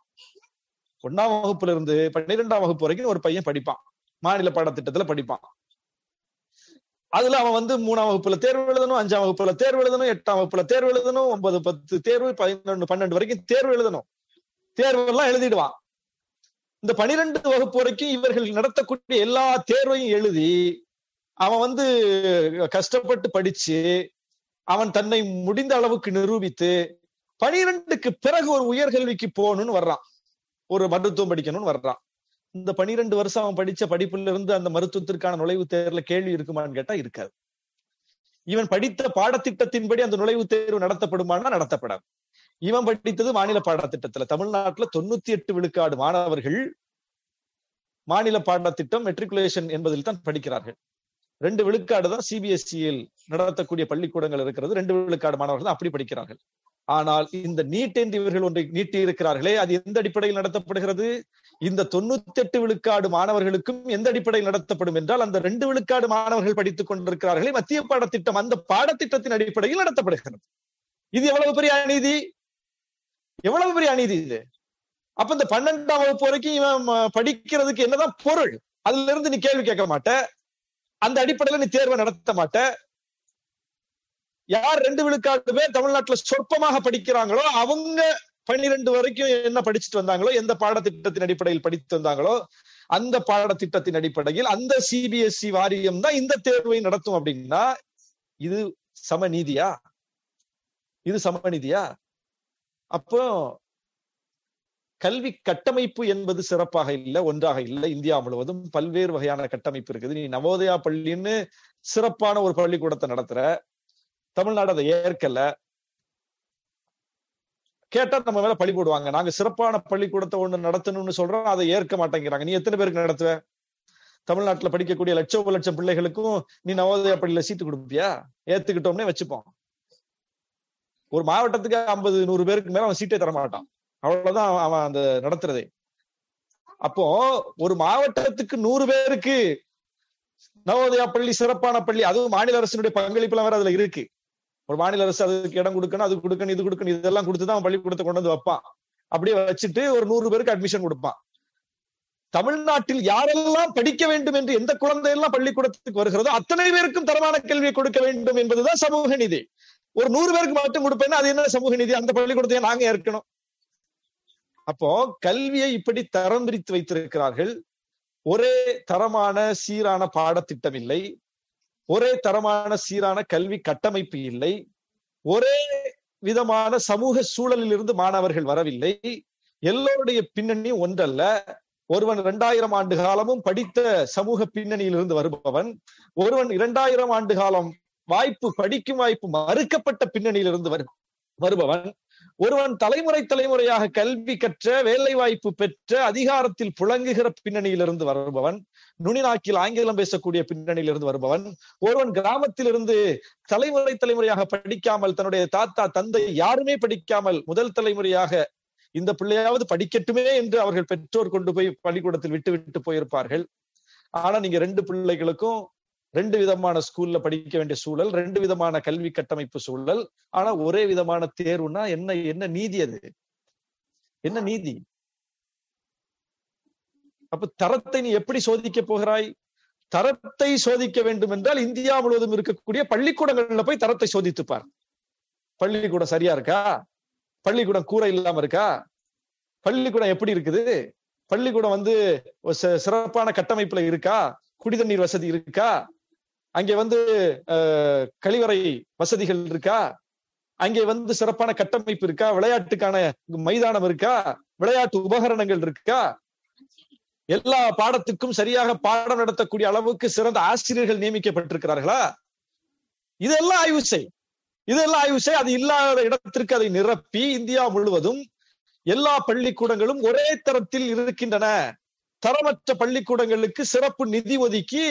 ஒன்னாம் வகுப்புல இருந்து பன்னிரெண்டாம் வகுப்பு வரைக்கும் ஒரு பையன் படிப்பான். மாநில பாடத்திட்டத்துல படிப்பான். அதுல அவன் வந்து மூணாம் வகுப்புல தேர்வு எழுதணும் அஞ்சாம் வகுப்புல தேர்வு எழுதணும் எட்டாம் வகுப்புல தேர்வு எழுதணும் ஒன்பது பத்து தேர்வு பதினொன்று பன்னெண்டு வரைக்கும் தேர்வு எழுதணும். தேர்வு எல்லாம் எழுதிடுவான். இந்த பனிரெண்டு வகுப்பு வரைக்கும் இவர்கள் நடத்தக்கூடிய எல்லா தேர்வையும் எழுதி அவன் வந்து கஷ்டப்பட்டு படிச்சு அவன் தன்னை முடிந்த அளவுக்கு நிரூபித்து பனிரெண்டுக்கு பிறகு ஒரு உயர்கல்விக்கு போகணும்னு வர்றான். ஒரு மருத்துவம் படிக்கணும்னு வர்றான். இந்த பனிரெண்டு வருஷம் அவன் படிச்ச படிப்புல இருந்து அந்த மருத்துவத்திற்கான நுழைவுத் தேர்வுல கேள்வி இருக்குமான்னு கேட்டா இருக்காது. இவன் படித்த பாடத்திட்டத்தின்படி அந்த நுழைவுத் தேர்வு நடத்தப்படுமானா நடத்தப்படாது. இவன் படித்தது மாநில பாடத்திட்டத்துல. தமிழ்நாட்டுல தொண்ணூத்தி எட்டு விழுக்காடு மாணவர்கள் மாநில பாடத்திட்டம் மெட்ரிகுலேஷன் என்பதில் தான் படிக்கிறார்கள். ரெண்டு விழுக்காடு தான் சிபிஎஸ்சியில் நடத்தக்கூடிய பள்ளிக்கூடங்கள் இருக்கிறது. ரெண்டு விழுக்காடு மாணவர்கள் தான் அப்படி படிக்கிறார்கள். ஆனால் இந்த நீட் என்று இவர்கள் ஒன்றை நீட்டி இருக்கிறார்களே அது எந்த அடிப்படையில் நடத்தப்படுகிறது? இந்த தொண்ணூத்தி எட்டு விழுக்காடு மாணவர்களுக்கும் எந்த அடிப்படையில் நடத்தப்படும் என்றால் அந்த ரெண்டு விழுக்காடு மாணவர்கள் படித்துக் கொண்டிருக்கிறார்களே மத்திய பாடத்திட்டம் அந்த பாடத்திட்டத்தின் அடிப்படையில் நடத்தப்படுகிறது. இது எவ்வளவு பெரிய அநீதி? எவ்வளவு பெரிய அநீதி இது? அப்ப இந்த பன்னெண்டாம் வகுப்பு வரைக்கும் இவன் படிக்கிறதுக்கு என்னதான் பொருள்? அதுல இருந்து நீ கேள்வி கேட்க மாட்ட. அந்த அடிப்படையில நீ தேர்வை நடத்த மாட்ட. யார் ரெண்டு விழுக்காடு பேர் தமிழ்நாட்டுல சொற்பமாக படிக்கிறாங்களோ அவங்க பன்னிரெண்டு வரைக்கும் என்ன படிச்சுட்டு வந்தாங்களோ எந்த பாடத்திட்டத்தின் அடிப்படையில் படித்து வந்தாங்களோ அந்த பாடத்திட்டத்தின் அடிப்படையில் அந்த சிபிஎஸ்இ வாரியம் தான் இந்த தேர்வை நடத்தும் அப்படின்னா இது சமநீதியா? இது சமநீதியா? அப்போ கல்வி கட்டமைப்பு என்பது சிறப்பாக இல்லை ஒன்றாக இல்லை. இந்தியா முழுவதும் பல்வேறு வகையான கட்டமைப்பு இருக்குது. நீ நவோதயா பள்ளின்னு சிறப்பான ஒரு பள்ளிக்கூடத்தை நடத்துற. தமிழ்நாடு அதை ஏற்கல. கேட்டா நம்ம மேல பழி போடுவாங்க. நாங்க சிறப்பான பள்ளிக்கூடத்தை ஒண்ணு நடத்தணும்னு சொல்றோம். அதை ஏற்க மாட்டேங்கிறாங்க. நீ எத்தனை பேருக்கு நடத்துவ? தமிழ்நாட்டுல படிக்கக்கூடிய லட்சம் லட்சம் பிள்ளைகளுக்கும் நீ நவோதயா பள்ளியில சீட்டு கொடுப்பியா? ஏத்துக்கிட்டோம்னே வச்சுப்போம். ஒரு மாவட்டத்துக்கு ஐம்பது நூறு பேருக்கு மேல அவன் சீட்டே தர மாட்டான் அவ்வளவுதான் அவன் அந்த நடத்துறதே. அப்போ ஒரு மாவட்டத்துக்கு நூறு பேருக்கு நவோதயா பள்ளி சிறப்பான பள்ளி அதுவும் மாநில அரசினுடைய பங்களிப்பு எல்லாம் வேற அதுல இருக்கு. ஒரு மாநில அரசு அதுக்கு இடம் கொடுக்கணும் அது கொடுக்கணும் இது கொடுக்கணும் இதெல்லாம் கொடுத்துதான் அவன் பள்ளிக்கூடத்தை கொண்டு வந்து வைப்பான். அப்படியே வச்சுட்டு ஒரு நூறு பேருக்கு அட்மிஷன் கொடுப்பான். தமிழ்நாட்டில் யாரெல்லாம் படிக்க வேண்டும் என்று எந்த குழந்தையெல்லாம் பள்ளிக்கூடத்துக்கு வருகிறதோ அத்தனை பேருக்கும் தரமான கல்வியை கொடுக்க வேண்டும் என்பதுதான் சமூக நிதி. ஒரு நூறு பேருக்கு மட்டும் கொடுப்பேன்னா அது என்ன சமூக நிதி? அந்த பள்ளிக்கூடத்தையே நாங்க ஏற்கணும். அப்போ கல்வியை இப்படி தரம் பிரித்து வைத்திருக்கிறார்கள். ஒரே தரமான சீரான பாடத்திட்டம் இல்லை. ஒரே தரமான சீரான கல்வி கட்டமைப்பு இல்லை. ஒரே விதமான சமூக சூழலில் இருந்து மாணவர்கள் வரவில்லை. எல்லோருடைய பின்னணி ஒன்றல்ல. ஒருவன் இரண்டாயிரம் ஆண்டு காலமும் படித்த சமூக பின்னணியிலிருந்து வருபவன் ஒருவன் இரண்டாயிரம் ஆண்டு காலம் வாய்ப்பு படிக்கும் வாய்ப்பு மறுக்கப்பட்ட பின்னணியிலிருந்து வரு வருபவன் ஒருவன் தலைமுறை தலைமுறையாக கல்வி கற்ற வேலை வாய்ப்பு பெற்ற அதிகாரத்தில் புழங்குகிற பின்னணியிலிருந்து வருபவன் நுனிநாக்கில் ஆங்கிலம் பேசக்கூடிய பின்னணியிலிருந்து வருபவன் ஒருவன் கிராமத்திலிருந்து தலைமுறை தலைமுறையாக படிக்காமல் தன்னுடைய தாத்தா தந்தை யாருமே படிக்காமல் முதல் தலைமுறையாக இந்த பிள்ளையாவது படிக்கட்டுமே என்று அவர்கள் பெற்றோர் கொண்டு போய் பள்ளிக்கூடத்தில் விட்டு விட்டு போயிருப்பார்கள். ஆனா நீங்க ரெண்டு பிள்ளைகளுக்கும் ரெண்டு விதமான ஸ்கூல்ல படிக்க வேண்டிய சூழல் ரெண்டு விதமான கல்வி கட்டமைப்பு சூழல். ஆனா ஒரே விதமான தேர்வுனா என்ன என்ன நீதி அது? என்ன நீதி? அப்ப தரத்தை நீ எப்படி சோதிக்க போகிறாய்? தரத்தை சோதிக்க வேண்டும் என்றால் இந்தியா முழுவதும் இருக்கக்கூடிய பள்ளிக்கூடங்கள்ல போய் தரத்தை சோதித்துப்பார் பள்ளிக்கூடம் சரியா இருக்கா? பள்ளிக்கூடம் கூரை இல்லாம இருக்கா? பள்ளிக்கூடம் எப்படி இருக்குது? பள்ளிக்கூடம் வந்து சிறப்பான கட்டமைப்புல இருக்கா? குடிதண்ணீர் வசதி இருக்கா? அங்கே வந்து கழிவறை வசதிகள் இருக்கா? அங்கே வந்து சிறப்பான கட்டமைப்பு இருக்கா? விளையாட்டுக்கான மைதானம் இருக்கா? விளையாட்டு உபகரணங்கள் இருக்கா? எல்லா பாடத்துக்கும் சரியாக பாடம் நடத்தக்கூடிய அளவுக்கு சிறந்த ஆசிரியர்கள் நியமிக்கப்பட்டிருக்கிறார்களா? இதெல்லாம் ஆய்வு செய். இதெல்லாம் ஆய்வு செய். அது இல்லாத இடத்திற்கு அதை நிரப்பி இந்தியா முழுவதும் எல்லா பள்ளிக்கூடங்களும் ஒரே தரத்தில் இருக்கின்றன. தரமற்ற பள்ளிக்கூடங்களுக்கு சிறப்பு நிதி ஒதுக்கி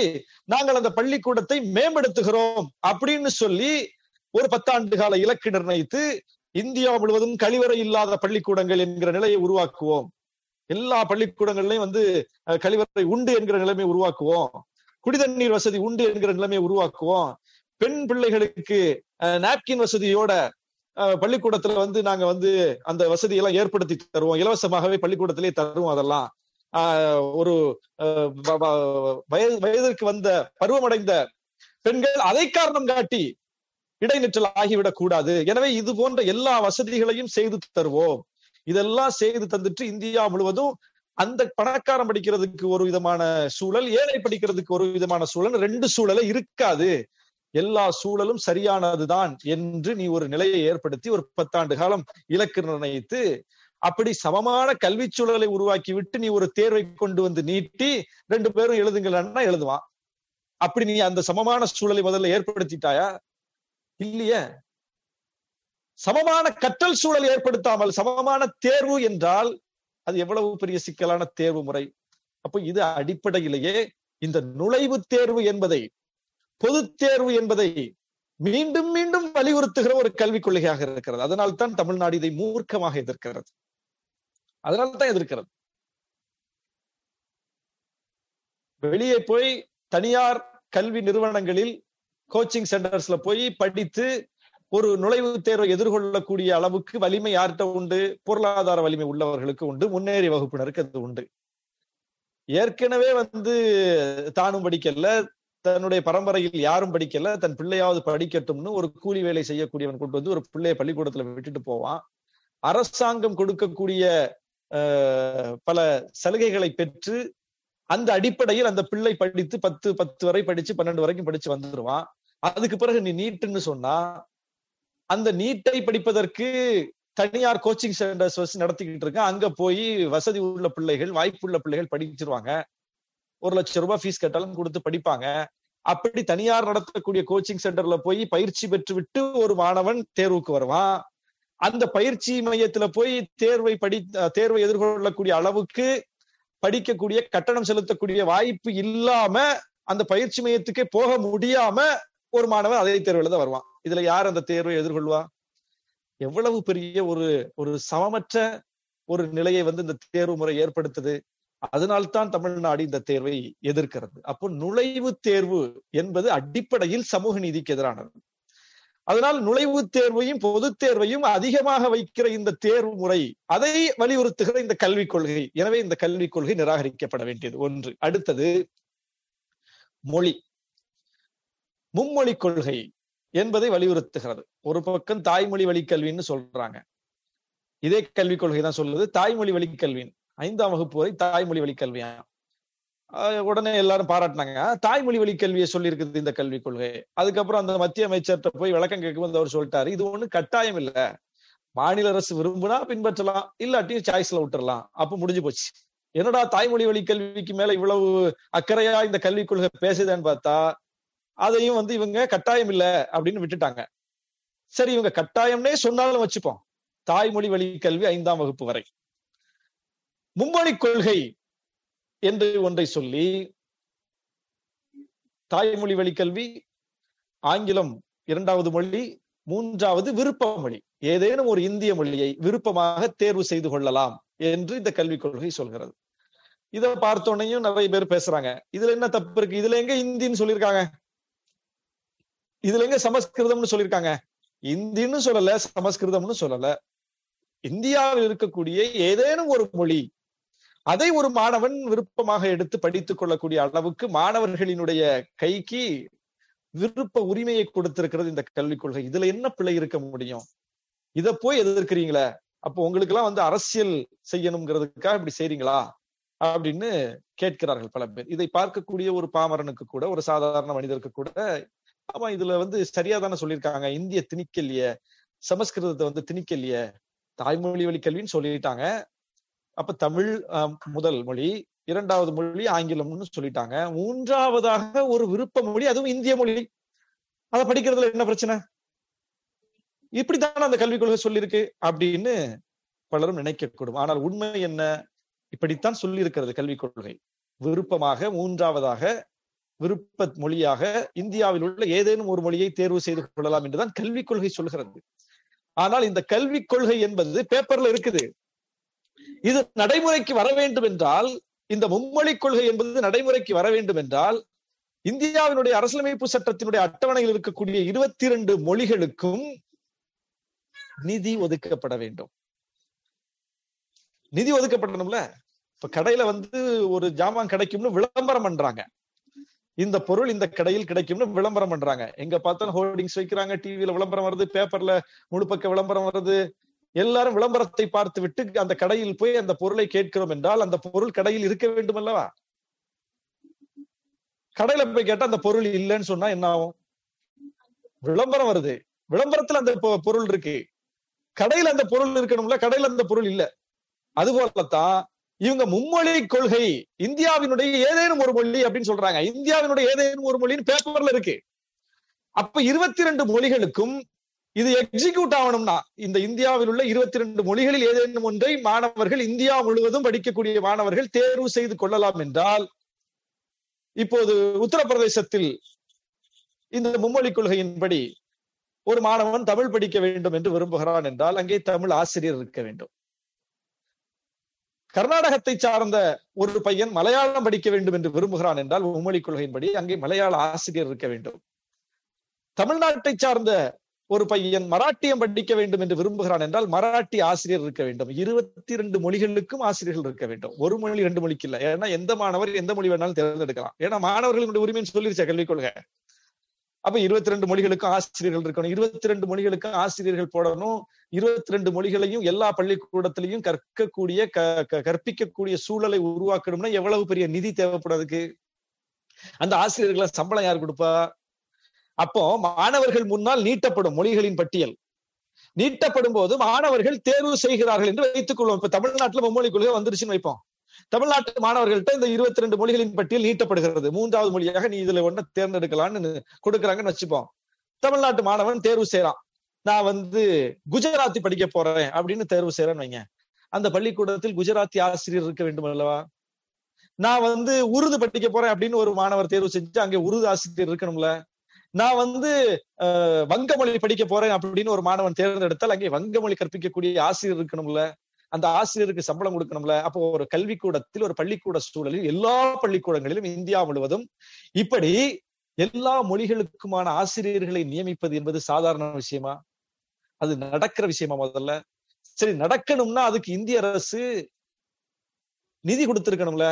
நாங்கள் அந்த பள்ளிக்கூடத்தை மேம்படுத்துகிறோம் அப்படின்னு சொல்லி ஒரு பத்தாண்டு கால இலக்கு நிர்ணயித்து இந்தியா முழுவதும் கழிவறை இல்லாத பள்ளிக்கூடங்கள் என்கிற நிலையை உருவாக்குவோம். எல்லா பள்ளிக்கூடங்கள்லயும் வந்து கழிவறை உண்டு என்கிற நிலைமை உருவாக்குவோம். குடிதண்ணீர் வசதி உண்டு என்கிற நிலைமையை உருவாக்குவோம். பெண் பிள்ளைகளுக்கு நாப்கின் வசதியோட அஹ், பள்ளிக்கூடத்துல வந்து நாங்க வந்து அந்த வசதியெல்லாம் ஏற்படுத்தி தருவோம். இலவசமாகவே பள்ளிக்கூடத்திலே தருவோம் அதெல்லாம். ஒரு வயது வயதிற்கு வந்த பருவமடைந்த பெண்கள் அதை காரணம் காட்டி இடைநிற்றல் ஆகிவிடக் கூடாது. எனவே இது போன்ற எல்லா வசதிகளையும் செய்து தருவோம். இதெல்லாம் செய்து தந்துட்டு இந்தியா முழுவதும் அந்த பணக்காரன் படிக்கிறதுக்கு ஒரு விதமான சூழல் ஏழை படிக்கிறதுக்கு ஒரு விதமான சூழல் ரெண்டு சூழலே இருக்காது. எல்லா சூழலும் சரியானதுதான் என்று நீ ஒரு நிலையை ஏற்படுத்தி ஒரு பத்தாண்டு காலம் இலக்கு நிர்ணயித்து அப்படி சமமான கல்வி சூழலை உருவாக்கி விட்டு நீ ஒரு தேர்வை கொண்டு வந்து நீட்டி ரெண்டு பேரும் எழுதுங்களன்னா எழுதுவான். அப்படி நீ அந்த சமமான சூழலை முதல்ல ஏற்படுத்திட்டாயா? இல்லையே. சமமான கற்றல் சூழல் ஏற்படுத்தாமல் சமமான தேர்வு என்றால் அது எவ்வளவு பெரிய சிக்கலான தேர்வு முறை. அப்போ இது அடிப்படையிலேயே இந்த நுழைவு தேர்வு என்பதை பொது தேர்வு என்பதை மீண்டும் மீண்டும் வலியுறுத்துகிற ஒரு கல்விக் கொள்கையாக இருக்கிறது. அதனால் தான் தமிழ்நாடு இதை மூர்க்கமாக எதிர்க்கிறது. அதனால தான் எதிர்க்கிறது. வெளியே போய் தனியார் கல்வி நிறுவனங்களில் கோச்சிங் சென்டர்ஸ்ல போய் படித்து ஒரு நுழைவுத் தேர்வை எதிர்கொள்ளக்கூடிய அளவுக்கு வலிமை யார்கிட்ட உண்டு? பொருளாதார வலிமை உள்ளவர்களுக்கு உண்டு. முன்னேறி வகுப்பினருக்கு அது உண்டு. ஏற்கனவே வந்து தானும் படிக்கல தன்னுடைய பரம்பரையில் யாரும் படிக்கல தன் பிள்ளையாவது படிக்கட்டும்னு ஒரு கூலி வேலை செய்யக்கூடியவன் கொண்டு வந்து ஒரு பிள்ளைய பள்ளிக்கூடத்துல விட்டுட்டு போவான். அரசாங்கம் கொடுக்கக்கூடிய பல சலுகைகளை பெற்று அந்த அடிப்படையில் அந்த பிள்ளை படித்து பத்து பத்து வரை படிச்சு பன்னெண்டு வரைக்கும் படிச்சு வந்துருவான். அதுக்கு பிறகு நீ நீட்டுன்னு சொன்னா அந்த நீட்டை படிப்பதற்கு தனியார் கோச்சிங் சென்டர்ஸ் வச்சு நடத்திக்கிட்டு இருக்கேன் அங்க போய் வசதி உள்ள பிள்ளைகள் வாய்ப்புள்ள பிள்ளைகள் படிச்சிருவாங்க. ஒரு லட்சம் ரூபாய் ஃபீஸ் கட்டாலும் கொடுத்து படிப்பாங்க. அப்படி தனியார் நடத்தக்கூடிய கோச்சிங் சென்டர்ல போய் பயிற்சி பெற்று விட்டு ஒரு மாணவன் தேர்வுக்கு வருவான். அந்த பயிற்சி மையத்துல போய் தேர்வை படி தேர்வை எதிர்கொள்ளக்கூடிய அளவுக்கு படிக்கக்கூடிய கட்டணம் செலுத்தக்கூடிய வாய்ப்பு இல்லாம அந்த பயிற்சி மையத்துக்கே போக முடியாம ஒரு மாணவன் அதே தேர்வு எழுத வருவான். இதுல யார் அந்த தேர்வை எதிர்கொள்வா? எவ்வளவு பெரிய ஒரு ஒரு சமமற்ற ஒரு நிலையை வந்து இந்த தேர்வு முறை ஏற்படுத்துது. அதனால்தான் தமிழ்நாடு இந்த தேர்வை எதிர்க்கிறது. அப்போ நுழைவு தேர்வு என்பது அடிப்படையில் சமூக நீதிக்கு எதிரானது. அதனால் நுழைவுத் தேர்வையும் பொதுத் தேர்வையும் அதிகமாக வைக்கிற இந்த தேர்வு முறை அதை வலியுறுத்துகிற இந்த கல்விக் கொள்கை. எனவே இந்த கல்விக் கொள்கை நிராகரிக்கப்பட வேண்டியது. ஒன்று. அடுத்தது மொழி. மும்மொழி கொள்கை என்பதை வலியுறுத்துகிறது. ஒரு பக்கம் தாய்மொழி வழிக்கல்வின்னு சொல்றாங்க. இதே கல்விக் கொள்கை தான் சொல்லுது. தாய்மொழி வழிக்கல்வின் ஐந்தாம் வகுப்பு வரை தாய்மொழி வழிக்கல்வியா? உடனே எல்லாரும் பாராட்டினாங்க. தாய்மொழி வழி கல்வியை சொல்லியிருக்குது இந்த கல்விக் கொள்கை. அதுக்கப்புறம் அந்த மத்திய அமைச்சர்கிட்ட போய் விளக்கம் கேட்கும்போது அவர் சொல்லிட்டாரு இது ஒண்ணு கட்டாயம் இல்ல. மாநில அரசு விரும்புனா பின்பற்றலாம் இல்லாட்டியும் சாய்ஸ்ல விட்டுறலாம். அப்ப முடிஞ்சு போச்சு. என்னடா தாய்மொழி வழி கல்விக்கு மேல இவ்வளவு அக்கறையா இந்த கல்விக் கொள்கை பேசுதான்னு பார்த்தா அதையும் வந்து இவங்க கட்டாயம் இல்ல அப்படின்னு விட்டுட்டாங்க. சரி இவங்க கட்டாயம்னே சொன்னாலும் வச்சுப்போம். தாய்மொழி வழி கல்வி ஐந்தாம் வகுப்பு வரை. மும்மொழி கொள்கை என்று ஒன்றை சொல்லி தாய்மொழி வழி கல்வி ஆங்கிலம் இரண்டாவது மொழி மூன்றாவது விருப்ப மொழி ஏதேனும் ஒரு இந்திய மொழியை விருப்பமாக தேர்வு செய்து கொள்ளலாம் என்று இந்த கல்விக் கொள்கை சொல்கிறது. இதை பார்த்தோன்னையும் நிறைய பேர் பேசுறாங்க. இதுல என்ன தப்பு இருக்கு? இதுல எங்க இந்தின்னு சொல்லியிருக்காங்க? இதுல எங்க சமஸ்கிருதம்னு சொல்லியிருக்காங்க? இந்தின்னு சொல்லல சமஸ்கிருதம்னு சொல்லல. இந்தியாவில் இருக்கக்கூடிய ஏதேனும் ஒரு மொழி அதை ஒரு மாணவன் விருப்பமாக எடுத்து படித்துக் கொள்ளக்கூடிய அளவுக்கு மாணவர்களினுடைய கைக்கு விருப்ப உரிமையை கொடுத்திருக்கிறது இந்த கல்விக் கொள்கை. இதுல என்ன பிழை இருக்க முடியும்? இத போய் எதிர்க்கிறீங்களே அப்போ உங்களுக்கு எல்லாம் வந்து அரசியல் செய்யணுங்கிறதுக்காக இப்படி செய்றீங்களா? அப்படின்னு கேட்கிறார்கள் பல பேர். இதை பார்க்கக்கூடிய ஒரு பாமரனுக்கு கூட ஒரு சாதாரண மனிதருக்கு கூட ஆமா இதுல வந்து சரியா தானே சொல்லியிருக்காங்க. இந்திய திணிக்கல்லைய சமஸ்கிருதத்தை வந்து திணிக்கல்லைய தாய்மொழி வழி கல்வின்னு சொல்லிட்டாங்க. அப்ப தமிழ் முதல் மொழி இரண்டாவது மொழி ஆங்கிலம்னு சொல்லிட்டாங்க. மூன்றாவதாக ஒரு விருப்ப மொழி அதுவும் இந்திய மொழி. அதை படிக்கிறதுல என்ன பிரச்சனை? இப்படித்தானே அந்த கல்விக் கொள்கை சொல்லியிருக்கு அப்படின்னு பலரும் நினைக்கக்கூடும். ஆனால் உண்மை என்ன? இப்படித்தான் சொல்லி இருக்கிறது கல்விக் கொள்கை. விருப்பமாக மூன்றாவதாக விருப்ப மொழியாக இந்தியாவில் உள்ள ஏதேனும் ஒரு மொழியை தேர்வு செய்து கொள்ளலாம் என்றுதான் கல்விக் கொள்கை சொல்கிறது. ஆனால் இந்த கல்விக் கொள்கை என்பது பேப்பர்ல இருக்குது. இது நடைமுறைக்கு வர வேண்டும் என்றால் இந்த மும்மொழி கொள்கை என்பது நடைமுறைக்கு வர வேண்டும் என்றால் இந்தியாவினுடைய அரசியலமைப்பு சட்டத்தினுடைய அட்டவணையில் இருக்கக்கூடிய இருபத்தி இரண்டு மொழிகளுக்கும் நிதி ஒதுக்கப்பட வேண்டும். நிதி ஒதுக்கப்படணும்ல? இப்ப கடையில வந்து ஒரு ஜாமான் கிடைக்கும்னு விளம்பரம் பண்றாங்க. இந்த பொருள் இந்த கடையில் கிடைக்கும்னு விளம்பரம் பண்றாங்க. எங்க பார்த்தாலும் ஹோர்டிங்ஸ் வைக்கிறாங்க டிவியில விளம்பரம் வருது பேப்பர்ல முழு பக்க விளம்பரம் வருது. எல்லாரும் விளம்பரத்தை பார்த்து விட்டு அந்த கடையில் போய் அந்த பொருளை கேட்கிறோம் என்றால் அந்த பொருள் கடையில் இருக்க வேண்டும் அல்லவா கடையில போய் கேட்டா அந்த பொருள் இல்லைன்னு சொன்னா என்ன ஆகும்? விளம்பரம் வருது. விளம்பரத்துல அந்த பொருள் இருக்கு. கடையில அந்த பொருள் இருக்கணும்ல கடையில அந்த பொருள் இல்ல. அது போலத்தான் இவங்க மும்மொழி கொள்கை இந்தியாவினுடைய ஏதேனும் ஒரு மொழி அப்படின்னு சொல்றாங்க. இந்தியாவினுடைய ஏதேனும் ஒரு மொழின்னு பேப்பர்ல இருக்கு. அப்ப இருபத்தி ரெண்டு மொழிகளுக்கும் இது எக்ஸிக்யூட் ஆகணும்னா இந்த இந்தியாவில் உள்ள இருபத்தி ரெண்டு மொழிகளில் ஏதேனும் ஒன்றை மாணவர்கள் இந்தியா முழுவதும் படிக்கக்கூடிய மாணவர்கள் தேர்வு செய்து கொள்ளலாம் என்றால் இப்போது உத்தரப்பிரதேசத்தில் இந்த மும்மொழி கொள்கையின்படி ஒரு மாணவன் தமிழ் படிக்க வேண்டும் என்று விரும்புகிறான் என்றால் அங்கே தமிழ் ஆசிரியர் இருக்க வேண்டும். கர்நாடகத்தை சார்ந்த ஒரு பையன் மலையாளம் படிக்க வேண்டும் என்று விரும்புகிறான் என்றால் மும்மொழி கொள்கையின்படி அங்கே மலையாள ஆசிரியர் இருக்க வேண்டும். தமிழ்நாட்டை சார்ந்த ஒரு பையன் மராட்டியம் படிக்க வேண்டும் என்று விரும்புகிறான் என்றால் மராட்டி ஆசிரியர் இருக்க வேண்டும். இருபத்தி ரெண்டு மொழிகளுக்கும் ஆசிரியர்கள் இருக்க வேண்டும். ஒரு மொழி ரெண்டு மொழிக்கு இல்லை. ஏன்னா எந்த மாணவர் எந்த மொழி வேணாலும் தேர்ந்தெடுக்கலாம். ஏன்னா மாணவர்களுடைய உரிமைன்னு சொல்லிருச்சா? கல்விக் கொள்கை அப்ப இருபத்தி ரெண்டு மொழிகளுக்கும் ஆசிரியர்கள் இருக்கணும். இருபத்தி ரெண்டு மொழிகளுக்கும் ஆசிரியர்கள் போடணும். இருபத்தி ரெண்டு மொழிகளையும் எல்லா பள்ளிக்கூடத்திலையும் கற்கக்கூடிய க- க- கற்பிக்கக்கூடிய சூழலை உருவாக்கணும்னா எவ்வளவு பெரிய நிதி தேவைப்படுறதுக்கு அந்த ஆசிரியர்களை சம்பளம் யார் கொடுப்பா? அப்போ மாணவர்கள் முன்னால் நீட்டப்படும் மொழிகளின் பட்டியல். நீட்டப்படும் போது மாணவர்கள் தேர்வு செய்கிறார்கள் என்று வைத்துக் கொள்வோம். இப்ப தமிழ்நாட்டுல மும்மொழி கொள்கை வந்துருச்சுன்னு வைப்போம். தமிழ்நாட்டு மாணவர்கள்ட்ட இந்த இருபத்தி ரெண்டு மொழிகளின் பட்டியல் நீட்டப்படுகிறது. மூன்றாவது மொழியாக நீ இதுல ஒண்ணு தேர்ந்தெடுக்கலாம்னு கொடுக்குறாங்கன்னு வச்சுப்போம். தமிழ்நாட்டு மாணவன் தேர்வு செய்யறான் நான் வந்து குஜராத்தி படிக்க போறேன் அப்படின்னு தேர்வு செய்யறேன்னு வைங்க. அந்த பள்ளிக்கூடத்தில் குஜராத்தி ஆசிரியர் இருக்க வேண்டும் அல்லவா? நான் வந்து உருது படிக்க போறேன் அப்படின்னு ஒரு மாணவர் தேர்வு செஞ்சு அங்கே உருது ஆசிரியர் இருக்கணும்ல? நான் வந்து வங்கமொழி படிக்க போறேன் அப்படின்னு ஒரு மாணவன் தேர்ந்தெடுத்தால் அங்கே வங்கமொழி கற்பிக்கக்கூடிய ஆசிரியர் இருக்கணும்ல. அந்த ஆசிரியருக்கு சம்பளம் கொடுக்கணும்ல. அப்போ ஒரு கல்விக்கூடத்தில் ஒரு பள்ளிக்கூட சூழலில் எல்லா பள்ளிக்கூடங்களிலும் இந்தியா முழுவதும் இப்படி எல்லா மொழிகளுக்குமான ஆசிரியர்களை நியமிப்பது என்பது சாதாரண விஷயமா? அது நடக்கிற விஷயமா முதல்ல? சரி நடக்கணும்னா அதுக்கு இந்திய அரசு நிதி கொடுத்திருக்கணும்ல.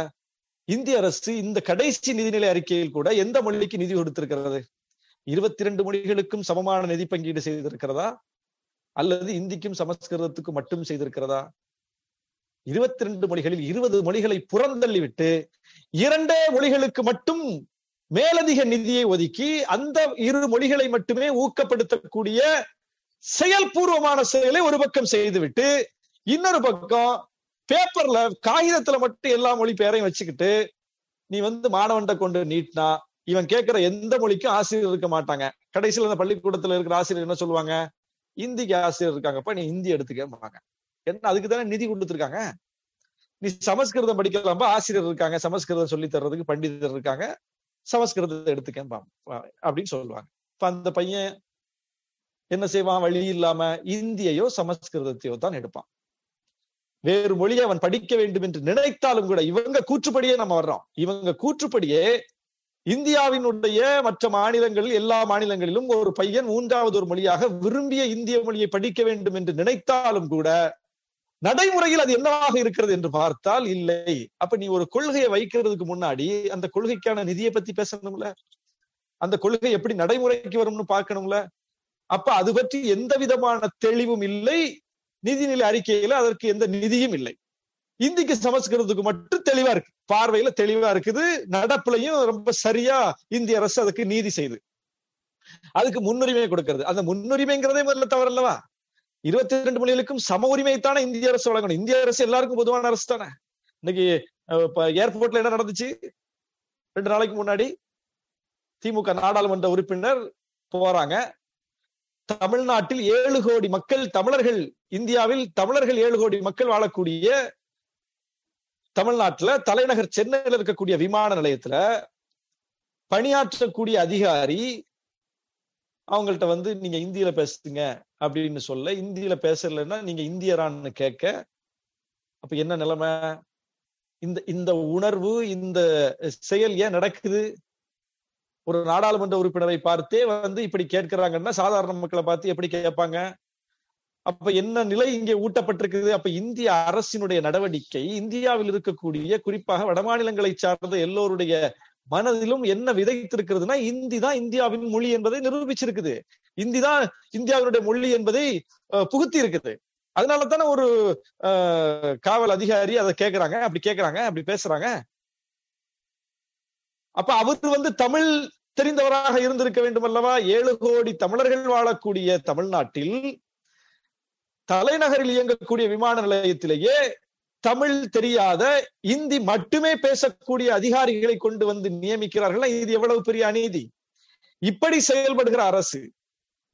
இந்திய அரசு இந்த கடைசி நிதிநிலை அறிக்கையில் கூட எந்த மொழிக்கு நிதி கொடுத்திருக்கிறது? இருபத்தி ரெண்டு மொழிகளுக்கும் சமமான நிதி பங்கீடு செய்திருக்கிறதா? அல்லது இந்திக்கும் சமஸ்கிருதத்துக்கும் மட்டும் செய்திருக்கிறதா? இருபத்தி ரெண்டு மொழிகளில் இருபது மொழிகளை புறந்தள்ளிவிட்டு இரண்டே மொழிகளுக்கு மட்டும் மேலதிக நிதியை ஒதுக்கி அந்த இரு மொழிகளை மட்டுமே ஊக்கப்படுத்தக்கூடிய செயல்பூர்வமான செயலை ஒரு பக்கம் செய்துவிட்டு இன்னொரு பக்கம் பேப்பர்ல காகிதத்துல மட்டும் எல்லா மொழி பேரையும் வச்சுக்கிட்டு நீ வந்து மாணவன்கிட்ட கொண்டு நீட்டினா இவன் கேட்கிற எந்த மொழிக்கும் ஆசிரியர் இருக்க மாட்டாங்க. கடைசியில அந்த பள்ளிக்கூடத்துல இருக்கிற ஆசிரியர் என்ன சொல்லுவாங்க? இந்திக்கு ஆசிரியர் இருக்காங்கப்பா நீ இந்தி எடுத்துக்கப்பாங்க என்ன அதுக்கு தானே நிதி கொடுத்துருக்காங்க? நீ சமஸ்கிருதம் படிக்கலாம்பா? ஆசிரியர் இருக்காங்க. சமஸ்கிருதம் சொல்லி தர்றதுக்கு பண்டிதர் இருக்காங்க. சமஸ்கிருதத்தை எடுத்துக்கேன்பா அப்படின்னு சொல்லுவாங்க. இப்ப அந்த பையன் என்ன செய்வான்? வழி இல்லாம இந்தியையோ சமஸ்கிருதத்தையோ தான் எடுப்பான். வேறு மொழியை அவன் படிக்க வேண்டும் என்று நினைத்தாலும் கூட இவங்க கூற்றுப்படியே நம்ம வர்றோம். இவங்க கூற்றுப்படியே இந்தியாவினுடைய மற்ற மாநிலங்களில் எல்லா மாநிலங்களிலும் ஒரு பையன் மூன்றாவது ஒரு மொழியாக விரும்பிய இந்திய மொழியை படிக்க வேண்டும் என்று நினைத்தாலும் கூட நடைமுறையில் அது என்னவாக இருக்கிறது என்று பார்த்தால் இல்லை. அப்ப நீ ஒரு கொள்கையை வைக்கிறதுக்கு முன்னாடி அந்த கொள்கைக்கான நிதியை பத்தி பேசணும்ல? அந்த கொள்கை எப்படி நடைமுறைக்கு வரும்னு பார்க்கணும்ல? அப்ப அது பற்றி எந்த விதமான தெளிவும் இல்லை. நிதிநிலை அறிக்கையில அதற்கு எந்த நிதியும் இல்லை. இந்திக்கு சமஸ்கிருதத்துக்கு மட்டும் தெளிவா இருக்கு. பார்வையில தெளிவா இருக்குது. நடப்புலையும் ரொம்ப சரியா இந்திய அரசு அதுக்கு நீதி செய்யுது அதுக்கு முன்னுரிமை கொடுக்கிறது. அந்த முன்னுரிமைங்கிறதே முதல்ல தவறு அல்லவா இருபத்தி ரெண்டு மொழிகளுக்கும் சம உரிமைத்தானே இந்திய அரசு வழங்கணும். இந்திய அரசு எல்லாருக்கும் பொதுவான அரசு தானே? இன்னைக்கு ஏர்போர்ட்ல என்ன நடந்துச்சு? ரெண்டு நாளைக்கு முன்னாடி திமுக நாடாளுமன்ற உறுப்பினர் போறாங்க. தமிழ்நாட்டில் ஏழு கோடி மக்கள் தமிழர்கள் இந்தியாவில் தமிழர்கள் ஏழு கோடி மக்கள் வாழக்கூடிய தமிழ்நாட்டுல தலைநகர் சென்னையில் இருக்கக்கூடிய விமான நிலையத்துல பணியாற்றக்கூடிய அதிகாரி அவங்கள்ட்ட வந்து நீங்க இந்தியில பேசுங்க அப்படின்னு சொல்ல இந்தியில பேசலன்னா நீங்க இந்தியரான்னு கேட்க அப்ப என்ன நிலைமை? இந்த இந்த உணர்வு இந்த செயல் ஏன் நடக்குது? ஒரு நாடாளுமன்ற உறுப்பினரை பார்த்தே வந்து இப்படி கேட்கிறாங்கன்னா சாதாரண மக்களை பார்த்து எப்படி கேட்பாங்க? அப்ப என்ன நிலை இங்கே ஊட்டப்பட்டிருக்குது? அப்ப இந்திய அரசினுடைய நடவடிக்கை இந்தியாவில் இருக்கக்கூடிய குறிப்பாக வடமாநிலங்களை சார்ந்த எல்லோருடைய மனதிலும் என்ன விதைத்திருக்கிறதுனா இந்தி தான் இந்தியாவின் மொழி என்பதை நிரூபிச்சிருக்குது. இந்தி தான் இந்தியாவினுடைய மொழி என்பதை புகுத்தி இருக்குது அதனால தானே ஒரு அஹ், காவல் அதிகாரி அதை கேக்குறாங்க. அப்படி கேக்குறாங்க அப்படி பேசுறாங்க. அப்ப அவர் வந்து தமிழ் தெரிந்தவராக இருந்திருக்க வேண்டும் அல்லவா ஏழு கோடி தமிழர்கள் வாழக்கூடிய தமிழ்நாட்டில் தலைநகரில் இயங்கக்கூடிய விமான நிலையத்திலேயே தமிழ் தெரியாத இந்தி மட்டுமே பேசக்கூடிய அதிகாரிகளை கொண்டு வந்து நியமிக்கிறார்கள் இது எவ்வளவு பெரிய அநீதி? இப்படி செயல்படுகிற அரசு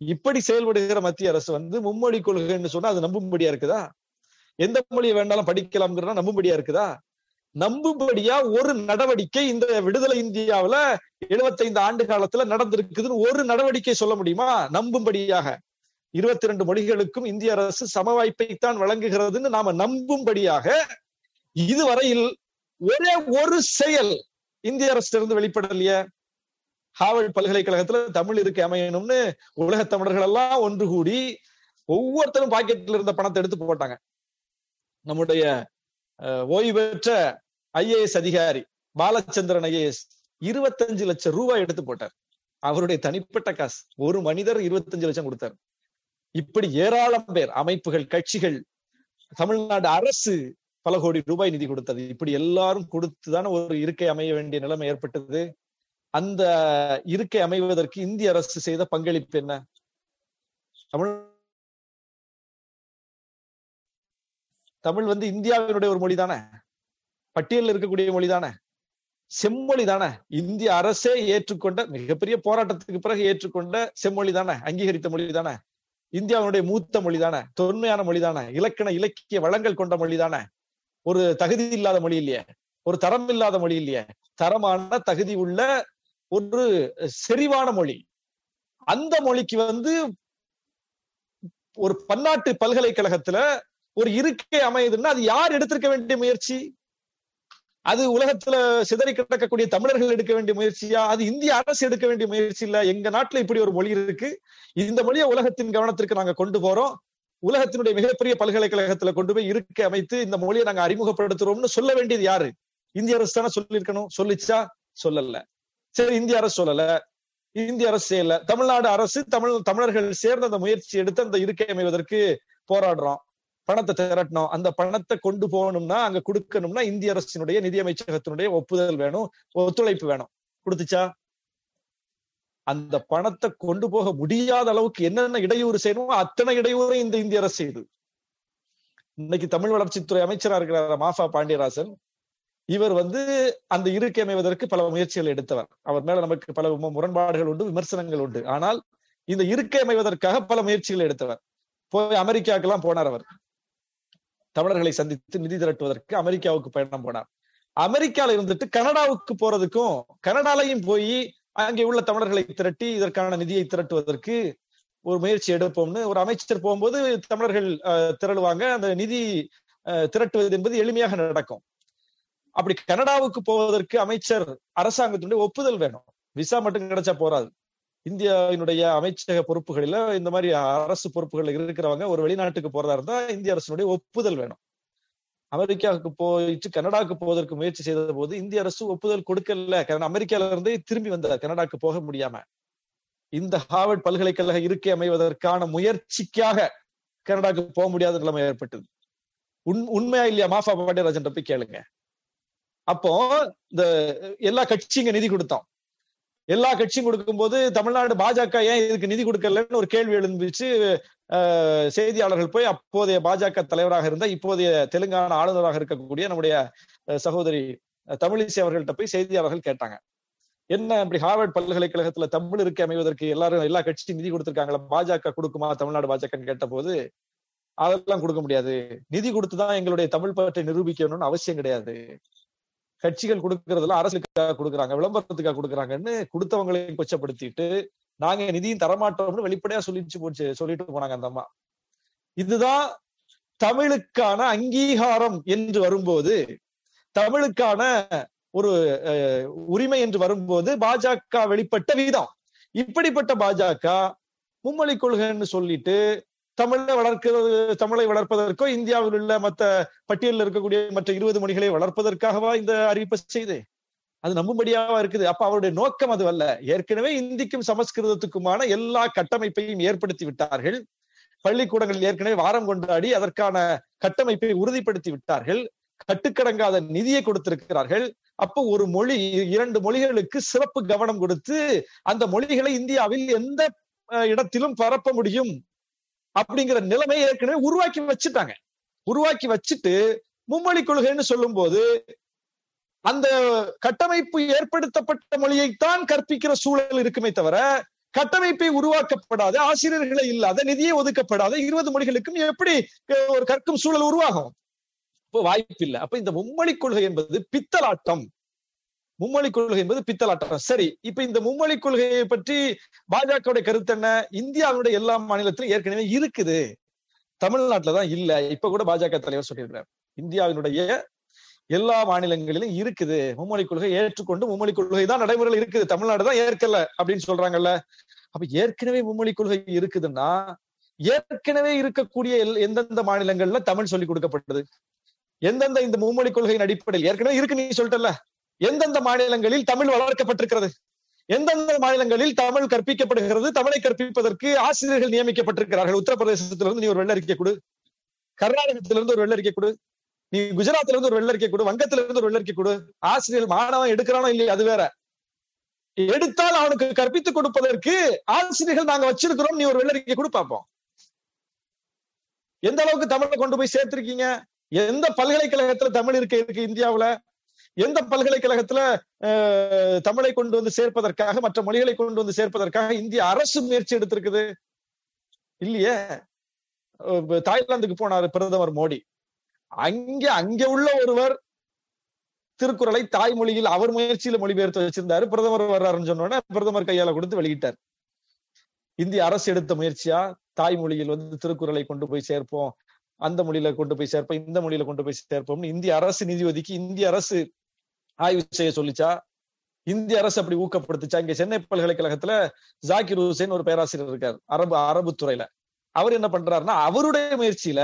இப்படி செயல்படுகிற மத்திய அரசு வந்து மும்மொழி கொள்கைன்னு சொன்னா அது நம்பும்படியா இருக்குதா? எந்த மொழியை வேண்டாலும் படிக்கலாம்ங்கிறதா நம்பும்படியா இருக்குதா? நம்பும்படியா ஒரு நடவடிக்கை இந்த விடுதலை இந்தியாவுல 75 ஆண்டு காலத்துல நடந்திருக்குதுன்னு ஒரு நடவடிக்கை சொல்ல முடியுமா? நம்பும்படியாக. இருபத்தி ரெண்டு மொழிகளுக்கும் இந்திய அரசு சம வாய்ப்பைத்தான் வழங்குகிறதுன்னு நாம நம்பும்படியாக இதுவரையில் ஒரே ஒரு செயல் இந்திய அரசு இருந்து வெளிப்படலையே. ஹார்வர்ட் பல்கலைக்கழகத்துல தமிழ் இருக்க அமையணும்னு உலக தமிழர்கள் எல்லாம் ஒன்று கூடி ஒவ்வொருத்தரும் பாக்கெட்ல இருந்த பணத்தை எடுத்து போட்டாங்க. நம்முடைய அஹ், ஓய்வு பெற்ற ஐஏஎஸ் அதிகாரி பாலச்சந்திரன் ஐஏஎஸ் இருபத்தஞ்சு லட்சம் ரூபாய் எடுத்து போட்டார். அவருடைய தனிப்பட்ட காசு. ஒரு மனிதர் இருபத்தஞ்சு லட்சம் கொடுத்தார். இப்படி ஏராளம் பேர் அமைப்புகள் கட்சிகள் தமிழ்நாடு அரசு பல கோடி ரூபாய் நிதி கொடுத்தது. இப்படி எல்லாரும் கொடுத்துதானே ஒரு இருக்கை அமைய வேண்டிய நிலைமை ஏற்பட்டது. அந்த இருக்கை அமைவதற்கு இந்திய அரசு செய்த பங்களிப்பு என்ன? தமிழ் தமிழ் வந்து இந்தியாவினுடைய ஒரு மொழி தானே? பட்டியலில் இருக்கக்கூடிய மொழி தானே? செம்மொழி தானே? இந்திய அரசே ஏற்றுக்கொண்ட மிகப்பெரிய போராட்டத்துக்கு பிறகு ஏற்றுக்கொண்ட செம்மொழி தானே? அங்கீகரித்த மொழி தானே? இந்தியாவினுடைய மூத்த மொழி தானே தொன்மையான மொழி தானே இலக்கண இலக்கிய வளங்கள் கொண்ட மொழி தானே ஒரு தகுதி இல்லாத மொழி இல்லையே ஒரு தரம் இல்லாத மொழி இல்லையே. தரமான தகுதி உள்ள ஒரு செறிவான மொழி. அந்த மொழிக்கு வந்து ஒரு பன்னாட்டு பல்கலைக்கழகத்துல ஒரு இருக்கை அமையுதுன்னா அது யார் எடுத்திருக்க வேண்டிய முயற்சி? அது உலகத்துல சிதறி கிடக்கக்கூடிய தமிழர்கள் எடுக்க வேண்டிய முயற்சியா? அது இந்திய அரசு எடுக்க வேண்டிய முயற்சி இல்ல? எங்க நாட்டுல இப்படி ஒரு மொழி இருக்கு. இந்த மொழியை உலகத்தின் கவனத்திற்கு நாங்க கொண்டு போறோம். உலகத்தினுடைய மிகப்பெரிய பல்கலைக்கழகத்துல கொண்டு போய் இருக்கை அமைத்து இந்த மொழியை நாங்க அறிமுகப்படுத்துறோம்னு சொல்ல வேண்டியது யாரு? இந்திய அரசு தானே சொல்லியிருக்கணும். சொல்லிச்சா? சொல்லல. சரி இந்திய அரசு சொல்லல. இந்திய அரசு செய்யல. தமிழ்நாடு அரசு தமிழ் தமிழர்கள் சேர்ந்த அந்த முயற்சி எடுத்து அந்த இருக்கை அமைவதற்கு போராடுறோம். பணத்தை திரட்டணும். அந்த பணத்தை கொண்டு போகணும்னா அங்க கொடுக்கணும்னா இந்திய அரசினுடைய நிதி அமைச்சகத்தினுடைய ஒப்புதல் வேணும் ஒத்துழைப்பு வேணும். கொடுத்துச்சா? அந்த பணத்தை கொண்டு போக முடியாத அளவுக்கு என்னென்ன இடையூறு செய்யணுமோ அத்தனை இடையூறும் இந்த இந்திய அரசு செய்யுது இன்னைக்கு தமிழ் வளர்ச்சித்துறை அமைச்சரா இருக்கிறார் மாஃபா பாண்டியராசன். இவர் வந்து அந்த இருக்கை அமைவதற்கு பல முயற்சிகள் எடுத்தவர். அவர் மேல நமக்கு பல முரண்பாடுகள் உண்டு விமர்சனங்கள் உண்டு. ஆனால் இந்த இருக்கை அமைவதற்காக பல முயற்சிகள் எடுத்தவர். போய் அமெரிக்காக்கெல்லாம் போனார் அவர். தமிழர்களை சந்தித்து நிதி திரட்டுவதற்கு அமெரிக்காவுக்கு பயணம் போனார். அமெரிக்கால இருந்துட்டு கனடாவுக்கு போறதுக்கும் கனடாலையும் போய் அங்கே உள்ள தமிழர்களை திரட்டி இதற்கான நிதியை திரட்டுவதற்கு ஒரு முயற்சி எடுப்போம்னு ஒரு அமைச்சர் போகும்போது தமிழர்கள் அஹ், திரளுவாங்க. அந்த நிதி அஹ், திரட்டுவது என்பது எளிமையாக நடக்கும். அப்படி கனடாவுக்கு போவதற்கு அமைச்சர் அரசாங்கத்தினுடைய ஒப்புதல் வேணும். விசா மட்டும் கிடைச்சா போறாது. இந்தியாவினுடைய அமைச்சக பொறுப்புகளில இந்த மாதிரி அரசு பொறுப்புகள் இருக்கிறவங்க ஒரு வெளிநாட்டுக்கு போறதா இருந்தா இந்திய அரசினுடைய ஒப்புதல் வேணும். அமெரிக்காவுக்கு போயிட்டு கனடாவுக்கு போவதற்கு முயற்சி செய்த போது இந்திய அரசு ஒப்புதல் கொடுக்கல. காரணம் அமெரிக்கால இருந்தே திரும்பி வந்தார் கனடாக்கு போக முடியாம. இந்த ஹார்வர்ட் பல்கலைக்கழக இருக்கை அமைவதற்கான முயற்சிக்காக கனடாக்கு போக முடியாத நிலைமை ஏற்பட்டது. உண் உண்மையா இல்லையா? மாஃபா பாண்டியராஜன் போய் கேளுங்க. அப்போ இந்த எல்லா கட்சிங்க நிதி கொடுத்தோம். எல்லா கட்சியும் கொடுக்கும்போது தமிழ்நாடு பாஜக ஏன் இதுக்கு நிதி கொடுக்கலன்னு ஒரு கேள்வி எழுந்துச்சு. செய்தியாளர்கள் போய் அப்போதைய பாஜக தலைவராக இருந்த இப்போதைய தெலுங்கானா ஆளுநராக இருக்கக்கூடிய நம்முடைய சகோதரி அஹ், தமிழிசை அவர்கள்ட்ட போய் செய்தியாளர்கள் கேட்டாங்க. என்ன இப்படி ஹார்வர்ட் பல்கலைக்கழகத்துல தமிழ் இருக்கை அமைவதற்கு எல்லாரும் எல்லா கட்சியும் நிதி கொடுத்திருக்காங்களா? பாஜக கொடுக்குமா? தமிழ்நாடு பாஜகன்னு கேட்ட போது அதெல்லாம் கொடுக்க முடியாது. நிதி கொடுத்துதான் எங்களுடைய தமிழ் பற்றை நிரூபிக்கணும்னு அவசியம் கிடையாது. கட்சிகள் கொடுக்கறதுல அரசுக்காக கொடுக்குறாங்க விளம்பரத்துக்காக கொடுக்குறாங்கன்னு கொடுத்தவங்களையும் கொச்சப்படுத்திட்டு நாங்க நிதியும் தரமாட்டோம்னு வெளிப்படையா சொல்லிச்சு போச்சு சொல்லிட்டு போனாங்க அந்த அம்மா. இதுதான் தமிழுக்கான அங்கீகாரம் என்று வரும்போது தமிழுக்கான ஒரு அஹ், உரிமை என்று வரும்போது பாஜக வெளிப்பட்ட விதம். இப்படிப்பட்ட பாஜக மும்மொழி கொள்கைன்னு சொல்லிட்டு தமிழை வளர்க்கிறது தமிழை வளர்ப்பதற்கோ இந்தியாவில் உள்ள மத்த பட்டியலில் இருக்கக்கூடிய மற்ற இருபது மொழிகளை வளர்ப்பதற்காகவா இந்த அறிவிப்பை செய்து? அது நம்பும்படியாவா இருக்குது? அப்ப அவருடைய நோக்கம் அது அல்ல. ஏற்கனவே இந்திக்கும் சமஸ்கிருதத்துக்குமான எல்லா கட்டமைப்பையும் ஏற்படுத்தி விட்டார்கள். பள்ளிக்கூடங்களில் ஏற்கனவே வாரம் கொண்டாடி அதற்கான கட்டமைப்பை உறுதிப்படுத்தி விட்டார்கள். கட்டுக்கடங்காத நிதியை கொடுத்திருக்கிறார்கள். அப்போ ஒரு மொழி இரண்டு மொழிகளுக்கு சிறப்பு கவனம் கொடுத்து அந்த மொழிகளை இந்தியாவில் எந்த இடத்திலும் பரப்ப முடியும்? அப்படிங்கிற நிலைமை ஏற்கனவே உருவாக்கி வச்சுட்டாங்க. உருவாக்கி வச்சுட்டு மும்மொழி கொள்கைன்னு சொல்லும் போது அந்த கட்டமைப்பு ஏற்படுத்தப்பட்ட மொழியைத்தான் கற்பிக்கிற சூழல் இருக்குமே தவிர கட்டமைப்பை உருவாக்கப்படாத ஆசிரியர்களை இல்லாத நிதியை ஒதுக்கப்படாத இருபது மொழிகளுக்கும் எப்படி ஒரு கற்கும் சூழல் உருவாகும்? இப்போ வாய்ப்பு இல்லை அப்ப இந்த மும்மொழி கொள்கை என்பது பித்தலாட்டம். மும்மொழி கொள்கை என்பது பித்தலாட்டம். சரி இப்ப இந்த மும்மொழி கொள்கையை பற்றி பாஜகவுடைய கருத்து என்ன? இந்தியாவுடைய எல்லா மாநிலத்திலும் ஏற்கனவே இருக்குது. தமிழ்நாட்டுல தான் இல்ல. இப்ப கூட பாஜக தலைவர் சொல்லியிருக்கிறார். இந்தியாவினுடைய எல்லா மாநிலங்களிலும் இருக்குது. மும்மொழி கொள்கை ஏற்றுக்கொண்டு மும்மொழி கொள்கை தான் நடைமுறையில் இருக்குது. தமிழ்நாடு தான் ஏற்கல அப்படின்னு சொல்றாங்கல்ல. அப்ப ஏற்கனவே மும்மொழி கொள்கை இருக்குதுன்னா ஏற்கனவே இருக்கக்கூடிய எல்- எந்தெந்த மாநிலங்கள்ல தமிழ் சொல்லிக் கொடுக்கப்பட்டது எந்தெந்த இந்த மும்மொழி கொள்கையின் அடிப்படையில்? ஏற்கனவே இருக்கு நீ சொல்லிட்டல எந்தெந்த மாநிலங்களில் தமிழ் வளர்க்கப்பட்டிருக்கிறது? எந்தெந்த மாநிலங்களில் தமிழ் கற்பிக்கப்படுகிறது? தமிழை கற்பிப்பதற்கு ஆசிரியர்கள் நியமிக்கப்பட்டிருக்கிறார்கள். உத்தரப்பிரதேசத்திலிருந்து நீ ஒரு வெள்ளரிக்கை கொடு. கர்நாடகத்திலிருந்து ஒரு வெள்ளரிக்கை கொடு. நீ குஜராத்ல இருந்து ஒரு வெள்ளரிக்கை கொடு. வங்கத்துல இருந்து ஒரு வெள்ளறிக்கை கொடு. ஆசிரியர் மாணவன் எடுக்கிறானோ இல்லையா அது வேற. எடுத்தால் அவனுக்கு கற்பித்துக் கொடுப்பதற்கு ஆசிரியர்கள் நாங்க வச்சிருக்கிறோம். நீ ஒரு வெள்ளறிக்கை கொடு பார்ப்போம் எந்த அளவுக்கு தமிழை கொண்டு போய் சேர்த்திருக்கீங்க? எந்த பல்கலைக்கழகத்துல தமிழ் இருக்கு இருக்கு இந்தியாவுல? எந்த பல்கலைக்கழகத்துல தமிழை கொண்டு வந்து சேர்ப்பதற்காக மற்ற மொழிகளை கொண்டு வந்து சேர்ப்பதற்காக இந்திய அரசு முயற்சி எடுத்திருக்குது? இல்லையே. தாய்லாந்துக்கு போனாரு பிரதமர் மோடி. அங்க அங்க உள்ள ஒருவர் திருக்குறளை தாய்மொழியில் அவர் முயற்சியில மொழிபெயர்த்து வச்சிருந்தாரு. பிரதமர் வர்றாருன்னு சொன்னோட பிரதமர் கையால கொடுத்து வெளியிட்டார். இந்திய அரசு எடுத்த முயற்சியா? தாய்மொழியில் வந்து திருக்குறளை கொண்டு போய் சேர்ப்போம். அந்த மொழியில கொண்டு போய் சேர்ப்போம் இந்த மொழியில கொண்டு போய் சேர்ப்போம்னு இந்திய அரசு நிதி ஒதுக்கி இந்திய அரசு ஆய்வு செய்ய சொல்லிச்சா? இந்திய அரசு அப்படி ஊக்கப்படுத்துச்சா? இங்க சென்னை பல்கலைக்கழகத்துல ஜாக்கிர் ஹுசைன் ஒரு பேராசிரியர் இருக்கார் அரபு அரபு துறையில. அவர் என்ன பண்றாருன்னா அவருடைய முயற்சியில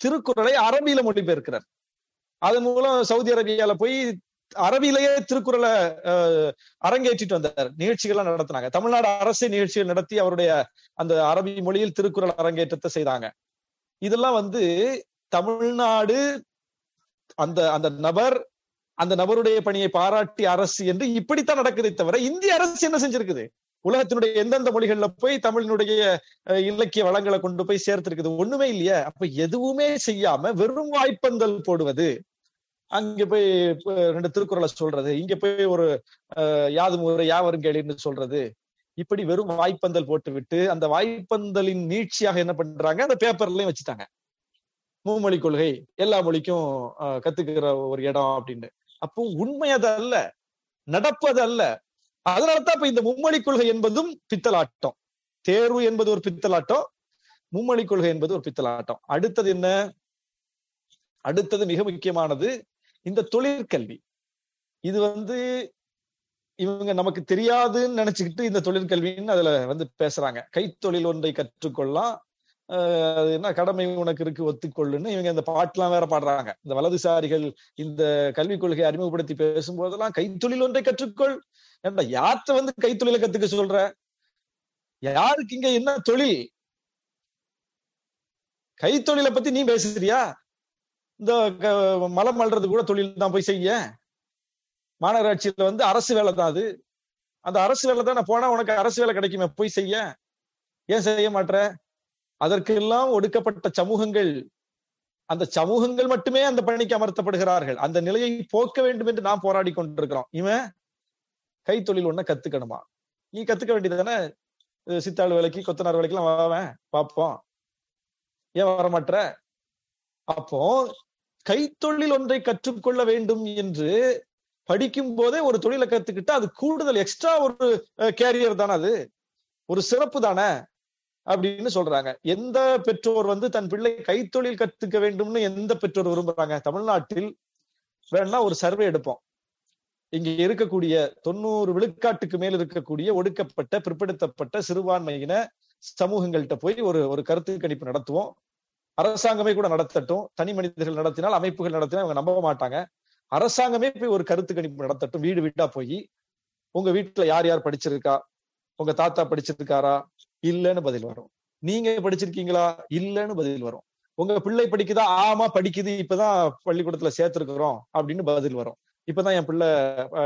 திருக்குறளை அரபியில மொழிபெயர்க்கிறார். அதன் மூலம் சவுதி அரேபியால போய் அரபியிலேயே திருக்குறளை அரங்கேற்றிட்டு வந்தார். நிகழ்ச்சிகள்லாம் நடத்தினாங்க. தமிழ்நாடு அரசு நிகழ்ச்சிகள் நடத்தி அவருடைய அந்த அரபி மொழியில் திருக்குறள் அரங்கேற்றத்தை செய்தாங்க. இதெல்லாம் வந்து தமிழ்நாடு அந்த அந்த நபர் அந்த நபருடைய பணியை பாராட்டி அரசு என்று இப்படித்தான் நடக்குதே தவிர இந்திய அரசு என்ன செஞ்சிருக்குது? உலகத்தினுடைய எந்தெந்த மொழிகள்ல போய் தமிழினுடைய இலக்கிய வளங்களை கொண்டு போய் சேர்த்திருக்குது? ஒண்ணுமே இல்லையா. அப்ப எதுவுமே செய்யாம வெறும் வாய்ப்பந்தல் போடுவது. அங்க போய் ரெண்டு திருக்குறளை சொல்றது. இங்க போய் ஒரு அஹ், யாதும் ஒரு யாவரும் கேளின்னு சொல்றது. இப்படி வெறும் வாய்ப்பந்தல் போட்டு விட்டு அந்த வாய்ப்பந்தலின் நீட்சியாக என்ன பண்றாங்க? அந்த பேப்பர்லயும் வச்சுட்டாங்க. மும்மொழி கொள்கை. எல்லா மொழிக்கும் கத்துக்கிற ஒரு இடம் அப்படின்னு. அப்போ உண்மை அது அல்ல நடப்பது அல்ல அதனாலதான் இப்ப இந்த மும்மொழி கொள்கை என்பதும் பித்தலாட்டம். தேர்வு என்பது ஒரு பித்தலாட்டம் மும்மொழி கொள்கை என்பது ஒரு பித்தலாட்டம். அடுத்தது என்ன? அடுத்தது மிக முக்கியமானது இந்த தொழிற்கல்வி. இது வந்து இவங்க நமக்கு தெரியாதுன்னு நினைச்சுக்கிட்டு இந்த தொழிற்கல்வின்னு அதுல வந்து பேசுறாங்க. கைத்தொழில் ஒன்றை கற்றுக்கொள்ளலாம் என்ன கடமை உனக்கு இருக்கு ஒத்துக்கொள்ளுன்னு இவங்க இந்த பாட்டுலாம் வேற பாடுறாங்க. இந்த வலதுசாரிகள் இந்த கல்விக் கொள்கையை அறிமுகப்படுத்தி பேசும்போதெல்லாம் கைத்தொழில் ஒன்றை கற்றுக்கொள். ஏன்டா யார்கிட்ட வந்து கைத்தொழில கத்துக்க சொல்ற? யாருக்கு இங்க என்ன தொழில்? கைத்தொழிலை பத்தி நீ பேசுறியா? இந்த க- மலம் அள்ளுறது கூட தொழில் தான் போய் செய்ய. மாநகராட்சியில வந்து அரசு வேலை தான் அது. அந்த அரசு வேலை தான் போனா உனக்கு அரசு வேலை கிடைக்குமே போய் செய்ய. ஏன் செய்ய மாட்ற? அதற்கெல்லாம் ஒடுக்கப்பட்ட சமூகங்கள் அந்த சமூகங்கள் மட்டுமே அந்த பணிக்கு அமர்த்தப்படுகிறார்கள். அந்த நிலையை போக்க வேண்டும் என்று நாம் போராடி கொண்டிருக்கிறோம். இவன் கைத்தொழில் ஒண்ண கத்துக்கணுமா? நீ கத்துக்க வேண்டியதானே சித்தாள் வேலைக்கு கொத்தனார் வேலைக்கெல்லாம் வாவேன் பார்ப்போம் ஏன் வரமாட்ற? அப்போ கைத்தொழில் ஒன்றை கற்றுக்கொள்ள வேண்டும் என்று படிக்கும் போதே ஒரு தொழிலை கத்துக்கிட்டு அது கூடுதல் எக்ஸ்ட்ரா ஒரு கேரியர் தானே அது? ஒரு சிறப்பு தானே? அப்படின்னு சொல்றாங்க. எந்த பெற்றோர் வந்து தன் பிள்ளை கைத்தொழில் கத்துக்க வேண்டும்னு எந்த பெற்றோர் விரும்புறாங்க? தமிழ்நாட்டில் வேணா ஒரு சர்வே எடுப்போம். இங்க இருக்கக்கூடிய தொண்ணூறு விழுக்காட்டுக்கு மேல் இருக்கக்கூடிய ஒடுக்கப்பட்ட பிற்படுத்தப்பட்ட சிறுபான்மையின சமூகங்கள்கிட்ட போய் ஒரு ஒரு கருத்து கணிப்பு நடத்துவோம். அரசாங்கமே கூட நடத்தட்டும். தனி மனிதர்கள் நடத்தினால் அமைப்புகள் நடத்தினால் அவங்க நம்ப மாட்டாங்க. அரசாங்கமே போய் ஒரு கருத்து கணிப்பு நடத்தட்டும். வீடு வீட்டா போய் உங்க வீட்டுல யார் யார் படிச்சிருக்கா? உங்க தாத்தா படிச்சிருக்காரா? இல்லைன்னு பதில் வரும். நீங்க படிச்சிருக்கீங்களா? இல்லன்னு பதில் வரும். உங்க பிள்ளை படிக்குதா? ஆமா படிக்குது. இப்பதான் பள்ளிக்கூடத்துல சேர்த்திருக்கிறோம் அப்படின்னு பதில் வரும். இப்பதான் என் பிள்ளை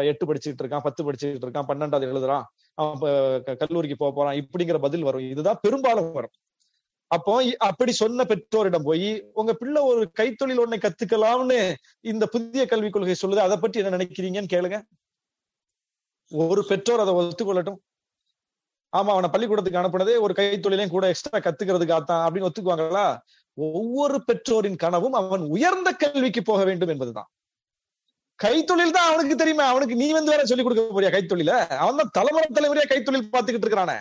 எட்டு படிச்சுட்டு இருக்கான் பத்து படிச்சுட்டு இருக்கான் பன்னெண்டாவது எழுதுறான். அவன் இப்ப கல்லூரிக்கு போக போறான். இப்படிங்கிற பதில் வரும். இதுதான் பெரும்பாலும் வரும். அப்போ அப்படி சொன்ன பெற்றோரிடம் போய் உங்க பிள்ளை ஒரு கைத்தொழில் ஒன்றை கத்துக்கலாம்னு இந்த புதிய கல்விக் கொள்கை சொல்லுது. அதை பற்றி என்ன நினைக்கிறீங்கன்னு கேளுங்க. ஒரு பெற்றோர் அதை ஒத்துக்கொள்ளட்டும். ஆமா அவனை பள்ளிக்கூடத்துக்கு அனுப்புனதே ஒரு கைத்தொழிலையும் கூட எக்ஸ்ட்ரா கத்துக்கிறதுக்காகத்தான் அப்படின்னு ஒத்துக்குவாங்களா? ஒவ்வொரு பெற்றோரின் கனவும் அவன் உயர்ந்த கல்விக்கு போக வேண்டும் என்பதுதான். கைத்தொழில் தான் அவனுக்கு தெரியுமா அவனுக்கு நீ வந்து வேற சொல்லிக் கொடுக்க போறியா கைத்தொழில? அவன் தான் தலைமுறை தலைமுறையா கைத்தொழில் பார்த்துக்கிட்டு இருக்கிறானே.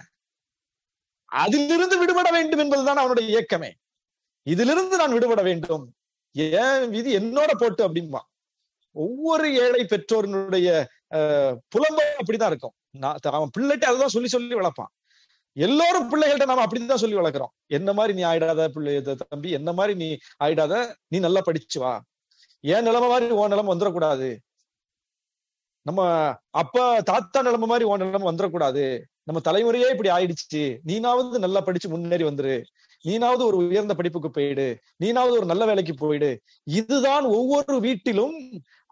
அதிலிருந்து விடுபட வேண்டும் என்பதுதான் அவனுடைய இயக்கமே. இதிலிருந்து நான் விடுபட வேண்டும். ஏன் விதி என்னோட போட்டு அப்படின்பா. ஒவ்வொரு ஏழை பெற்றோரினுடைய அஹ், அப்படிதான் இருக்கும். நான் அவன் பிள்ளைகிட்ட அதுதான் சொல்லி சொல்லி வளர்ப்பான். எல்லோரும் பிள்ளைகள்ட்ட நாம அப்படிதான் சொல்லி வளர்க்கிறோம். என்ன மாதிரி நீ ஆயிடாத பிள்ளை தம்பி என்ன மாதிரி நீ ஆயிடாத நீ நல்லா படிச்சு வா. என் நிலைமை மாதிரி உன் நிலைமை வந்துடக்கூடாது நம்ம அப்பா தாத்தா நிலைமை மாதிரி உன் நிலைமை வந்துடக்கூடாது நம்ம தலைமுறையே இப்படி ஆயிடுச்சு. நீனாவது நல்லா படிச்சு முன்னேறி வந்துரு. நீனாவது ஒரு உயர்ந்த படிப்புக்கு போயிடு. நீனாவது ஒரு நல்ல வேலைக்கு போயிடு. இதுதான் ஒவ்வொரு வீட்டிலும்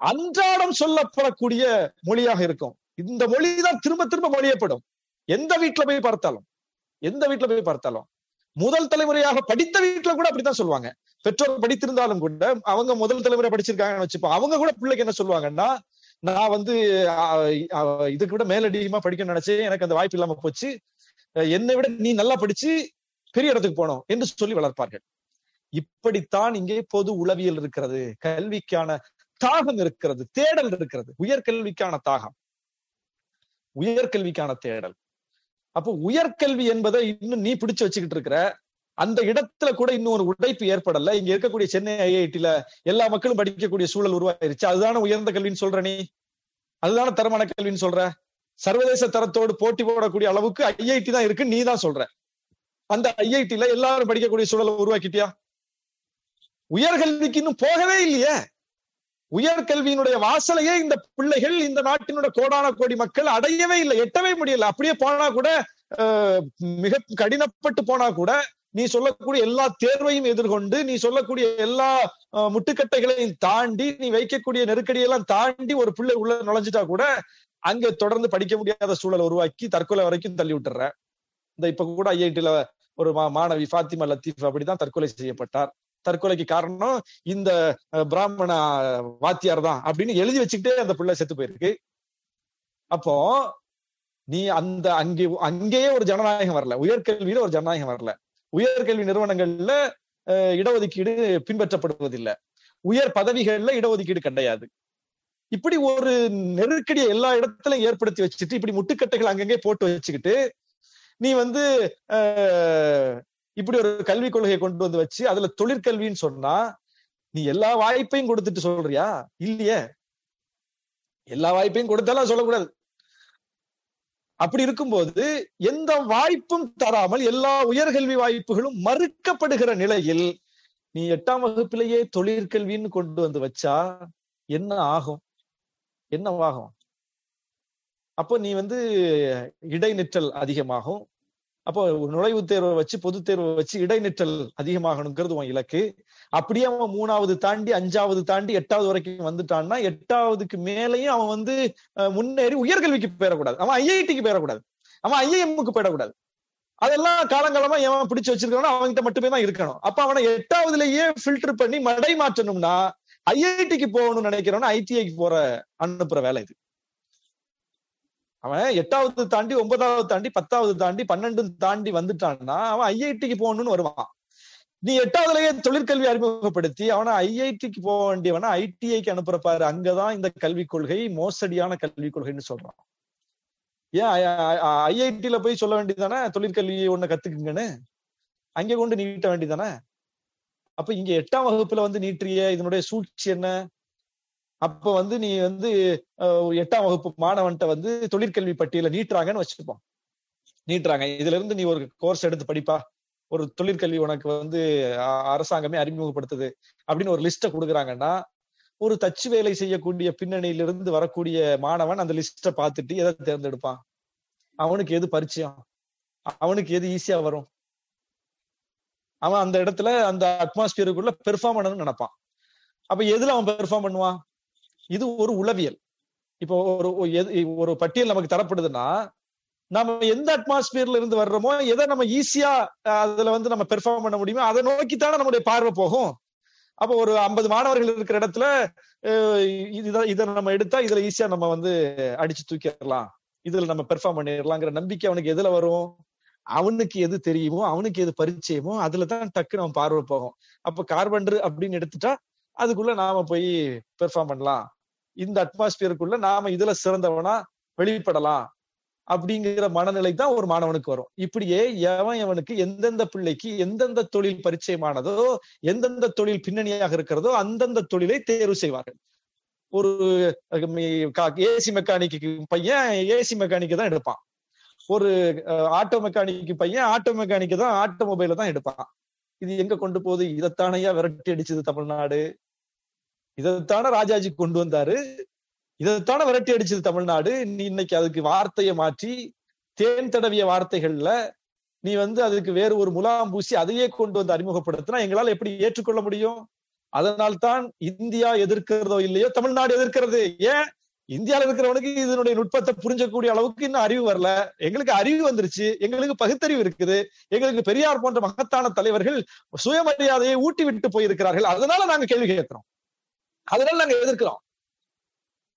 அன்றாடம் சொல்லப்படக்கூடிய மொழியாக இருக்கும். இந்த மொழிதான் திரும்ப திரும்ப மொழியப்படும். எந்த வீட்டுல போய் பார்த்தாலும் எந்த வீட்டுல போய் பார்த்தாலும். முதல் தலைமுறையாக படித்த வீட்டுல கூட அப்படித்தான் சொல்லுவாங்க. பெற்றோர் படித்திருந்தாலும் கூட அவங்க முதல் தலைமுறை படிச்சிருக்காங்கன்னு வச்சுப்போம். அவங்க கூட பிள்ளைக்கு என்ன சொல்லுவாங்கன்னா நான் வந்து இதுக்கு விட மேலடியமா படிக்கணும்னு நினைச்சேன் எனக்கு அந்த வாய்ப்பு இல்லாம போச்சு. என்னை விட நீ நல்லா படிச்சு பெரிய இடத்துக்கு போனோம் என்று சொல்லி வளர்ப்பார்கள். இப்படித்தான் இங்கே பொது உளவியல் இருக்கிறது கல்விக்கான தாகம் இருக்கிறது தேடல் இருக்கிறது உயர்கல்விக்கான தாகம். உயர்கல்விக்கான தேடல். அப்போ உயர்கல்வி என்பதை இன்னும் நீ பிடிச்சு வச்சுக்கிட்டு இருக்கிற அந்த இடத்துல கூட இன்னும் ஒரு உடைப்பு ஏற்படல. இங்க இருக்கக்கூடிய சென்னை ஐஐடில எல்லா மக்களும் படிக்கக்கூடிய சூழல் உருவாயிருச்சு. அதுதானே உயர்ந்த கல்வின்னு சொல்ற நீ? அதுதானே தரமான கல்வின்னு சொல்ற? சர்வதேச தரத்தோடு போட்டி போடக்கூடிய அளவுக்கு ஐஐடி தான் இருக்கு நீ தான் சொல்ற. அந்த ஐஐடில எல்லாரும் படிக்கக்கூடிய சூழலை உருவாக்கிட்டியா? உயர்கல்விக்கு இன்னும் போகவே இல்லையே. உயர்கல்வியினுடைய வாசலையே இந்த பிள்ளைகள் இந்த நாட்டினுடைய கோடான கோடி மக்கள் அடையவே இல்லை எட்டவே முடியல. அப்படியே போனா கூட மிக கடினப்பட்டு போனா கூட நீ சொல்லக்கூடிய எல்லா தேர்வையும் எதிர்கொண்டு நீ சொல்லக்கூடிய எல்லா முட்டுக்கட்டைகளையும் தாண்டி நீ வைக்கக்கூடிய நெருக்கடியெல்லாம் தாண்டி ஒரு பிள்ளை உள்ள நுழைஞ்சிட்டா கூட அங்க தொடர்ந்து படிக்க முடியாத சூழலை உருவாக்கி தற்கொலை வரைக்கும் தள்ளி விட்டுற இந்த இப்ப கூட ஐஐடில ஒரு மா- மாணவி ஃபாத்திமா லத்தீப் அப்படிதான் தற்கொலை செய்யப்பட்டார். தற்கொலைக்கு காரணம் இந்த பிராமண வாத்தியார் தான் அப்படின்னு எழுதி வச்சுக்கிட்டே அந்த பிள்ளை செத்து போயிருக்கு. அப்போ நீ அந்த அங்கே அங்கேயே ஒரு ஜனநாயகம் வரல. உயர்கல்வியில ஒரு ஜனநாயகம் வரல. உயர்கல்வி நிறுவனங்கள்ல அஹ், இடஒதுக்கீடு பின்பற்றப்படுவதில்லை. உயர் பதவிகள்ல இடஒதுக்கீடு கிடையாது. இப்படி ஒரு நெருக்கடியை எல்லா இடத்துலயும் ஏற்படுத்தி வச்சுட்டு இப்படி முட்டுக்கட்டைகள் அங்கங்கே போட்டு வச்சுக்கிட்டு நீ வந்து அஹ், இப்படி ஒரு கல்விக் கொள்கையை கொண்டு வந்து வச்சு அதுல தொழிற்கல்வின்னு சொன்னா நீ எல்லா வாய்ப்பையும் கொடுத்துட்டு சொல்றியா? இல்லையே. எல்லா வாய்ப்பையும் கொடுத்தாலும் சொல்லக்கூடாது. அப்படி இருக்கும்போது எந்த வாய்ப்பும் தராமல் எல்லா உயர்கல்வி வாய்ப்புகளும் மறுக்கப்படுகிற நிலையில் நீ எட்டாம் வகுப்பிலேயே தொழிற்கல்வின்னு கொண்டு வந்து வச்சா என்ன ஆகும்? என்ன ஆகும் அப்போ நீ வந்து இடைநிற்றல் அதிகமாகும். அப்போ நுழைவுத் தேர்வை வச்சு பொதுத் தேர்வை வச்சு இடைநிற்றல் அதிகமாகணுங்கிறது உன் இலக்கு. அப்படியே அவன் மூணாவது தாண்டி அஞ்சாவது தாண்டி எட்டாவது வரைக்கும் வந்துட்டான்னா எட்டாவதுக்கு மேலையும் அவன் வந்து அஹ், முன்னேறி உயர்கல்விக்கு போயிடக்கூடாது. அவன் ஐஐடிக்கு போயிடக்கூடாது. அவன் ஐஐஎம்முக்கு போயிடக்கூடாது. அதெல்லாம் காலங்காலமா எவன் பிடிச்சு வச்சிருக்கானோ அவன்கிட்ட மட்டுமே தான் இருக்கணும். அப்ப அவனை எட்டாவதுலயே ஃபில்டர் பண்ணி மடை மாற்றணும்னா ஐஐடிக்கு போகணும்னு நினைக்கிறவன ஐடிஐக்கு போற அனுப்புற வேலை இது. அவன் எட்டாவது தாண்டி ஒன்பதாவது தாண்டி பத்தாவது தாண்டி பன்னெண்டு தாண்டி வந்துட்டான்னா அவன் ஐஐடிக்கு போகணும்னு வருவான். நீ எட்டாவதுலயே தொழிற்கல்வி அறிமுகப்படுத்தி அவனை ஐஐடிக்கு போக வேண்டியவனா ஐடிஐக்கு அனுப்புற பாரு. அங்கதான் இந்த கல்விக் கொள்கை மோசடியான கல்விக் கொள்கைன்னு சொல்றான். ஏன் ஐஐடில போய் சொல்ல வேண்டியதானே தொழிற்கல்வி ஒண்ணு கத்துக்குங்கன்னு. அங்கே கொண்டு நீட்ட வேண்டியதானே அப்ப இங்க எட்டாம் வகுப்புல வந்து நீட்டிய இதனுடைய சூழ்ச்சி என்ன? அப்ப வந்து நீ வந்து எட்டாம் வகுப்பு மாணவன்ட்ட வந்து தொழிற்கல்வி பட்டியல நீட்டுறாங்கன்னு வச்சுப்போம் நீட்டுறாங்க. இதுல இருந்து நீ ஒரு கோர்ஸ் எடுத்து படிப்பா. ஒரு தொழிற்கல்வி உனக்கு வந்து அரசாங்கமே அறிமுகப்படுத்துது அப்படின்னு ஒரு லிஸ்ட கொடுக்குறாங்கன்னா ஒரு தச்சு வேலை செய்யக்கூடிய பின்னணியிலிருந்து வரக்கூடிய மாணவன் அந்த லிஸ்ட பார்த்துட்டு எதை தேர்ந்தெடுப்பான்? அவனுக்கு எது பரிச்சயம்? அவனுக்கு எது ஈஸியா வரும்? அவன் அந்த இடத்துல அந்த அட்மாஸ்பியருக்குள்ள பெர்ஃபார்ம் பண்ணணும்னு நினைப்பான். அப்ப எதுல அவன் பெர்ஃபார்ம் பண்ணுவான்? இது ஒரு உளவியல். இப்போ ஒரு ஒரு பட்டியல் நமக்கு தரப்படுதுன்னா நம்ம எந்த அட்மாஸ்பியர்ல இருந்து வர்றோமோ எதை நம்ம ஈஸியா அதுல வந்து நம்ம பெர்ஃபார்ம் பண்ண முடியுமோ அதை நோக்கித்தானே நம்முடைய பார்வை போகும். அப்போ ஒரு ஐம்பது மாணவர்கள் இருக்கிற இடத்துல இதை இதை நம்ம எடுத்தா இதுல ஈஸியா நம்ம வந்து அடிச்சு தூக்கிடலாம். இதுல நம்ம பெர்ஃபார்ம் பண்ணிடலாங்கிற நம்பிக்கை அவனுக்கு எதுல வரும்? அவனுக்கு எது தெரியுமோ அவனுக்கு எது பரிச்சயமோ அதுலதான் டக்குன்னு அவன் பார்வை போகும். அப்ப கார்பன்டர் அப்படின்னு எடுத்துட்டா அதுக்குள்ள நாம போய் பெர்ஃபார்ம் பண்ணலாம். இந்த அட்மாஸ்பியருக்குள்ள நாம இதுல சிறந்தவனா வெளிப்படலாம் அப்படிங்கிற மனநிலை தான் ஒரு மாணவனுக்கு வரும். இப்படியே எவன் எவனுக்கு எந்தெந்த பிள்ளைக்கு எந்தெந்த தொழில் பரிச்சயமானதோ எந்தெந்த தொழில் பின்னணியாக இருக்கிறதோ அந்தந்த தொழிலை தேர்வு செய்வார்கள். ஒரு ஏசி மெக்கானிக்கு பையன் ஏசி மெக்கானிக்கு தான் எடுப்பான். ஒரு ஆட்டோ மெக்கானிக்கு பையன் ஆட்டோ மெக்கானிக்கு தான் ஆட்டோமொபைல தான் எடுப்பான். இது எங்க கொண்டு போகுது? இதைத்தானையா விரட்டி அடிச்சது தமிழ்நாடு. இதைத்தானே ராஜாஜி கொண்டு வந்தாரு. இதைத்தானே விரட்டி அடிச்சது தமிழ்நாடு. நீ இன்னைக்கு அதுக்கு வார்த்தையை மாற்றி தேன் தடவிய வார்த்தைகள்ல நீ வந்து அதுக்கு வேறு ஒரு முலாம் பூசி அதையே கொண்டு வந்து அறிமுகப்படுத்தினா எங்களால் எப்படி ஏற்றுக்கொள்ள முடியும்? அதனால்தான் இந்தியா எதிர்க்கிறதோ இல்லையோ தமிழ்நாடு எதிர்க்கிறது. ஏன்? இந்தியாவில் இருக்கிறவனுக்கு இதனுடைய நுட்பத்தை புரிஞ்சக்கூடிய அளவுக்கு இன்னும் அறிவு வரல. எங்களுக்கு அறிவு வந்துருச்சு. எங்களுக்கு பகுத்தறிவு இருக்குது. எங்களுக்கு பெரியார் போன்ற மகத்தான தலைவர்கள் சுயமரியாதையை ஊட்டி விட்டு போயிருக்கிறார்கள். அதனால நாங்க கேள்வி கேட்கிறோம். அதனால நாங்க எதிர்க்கிறோம்.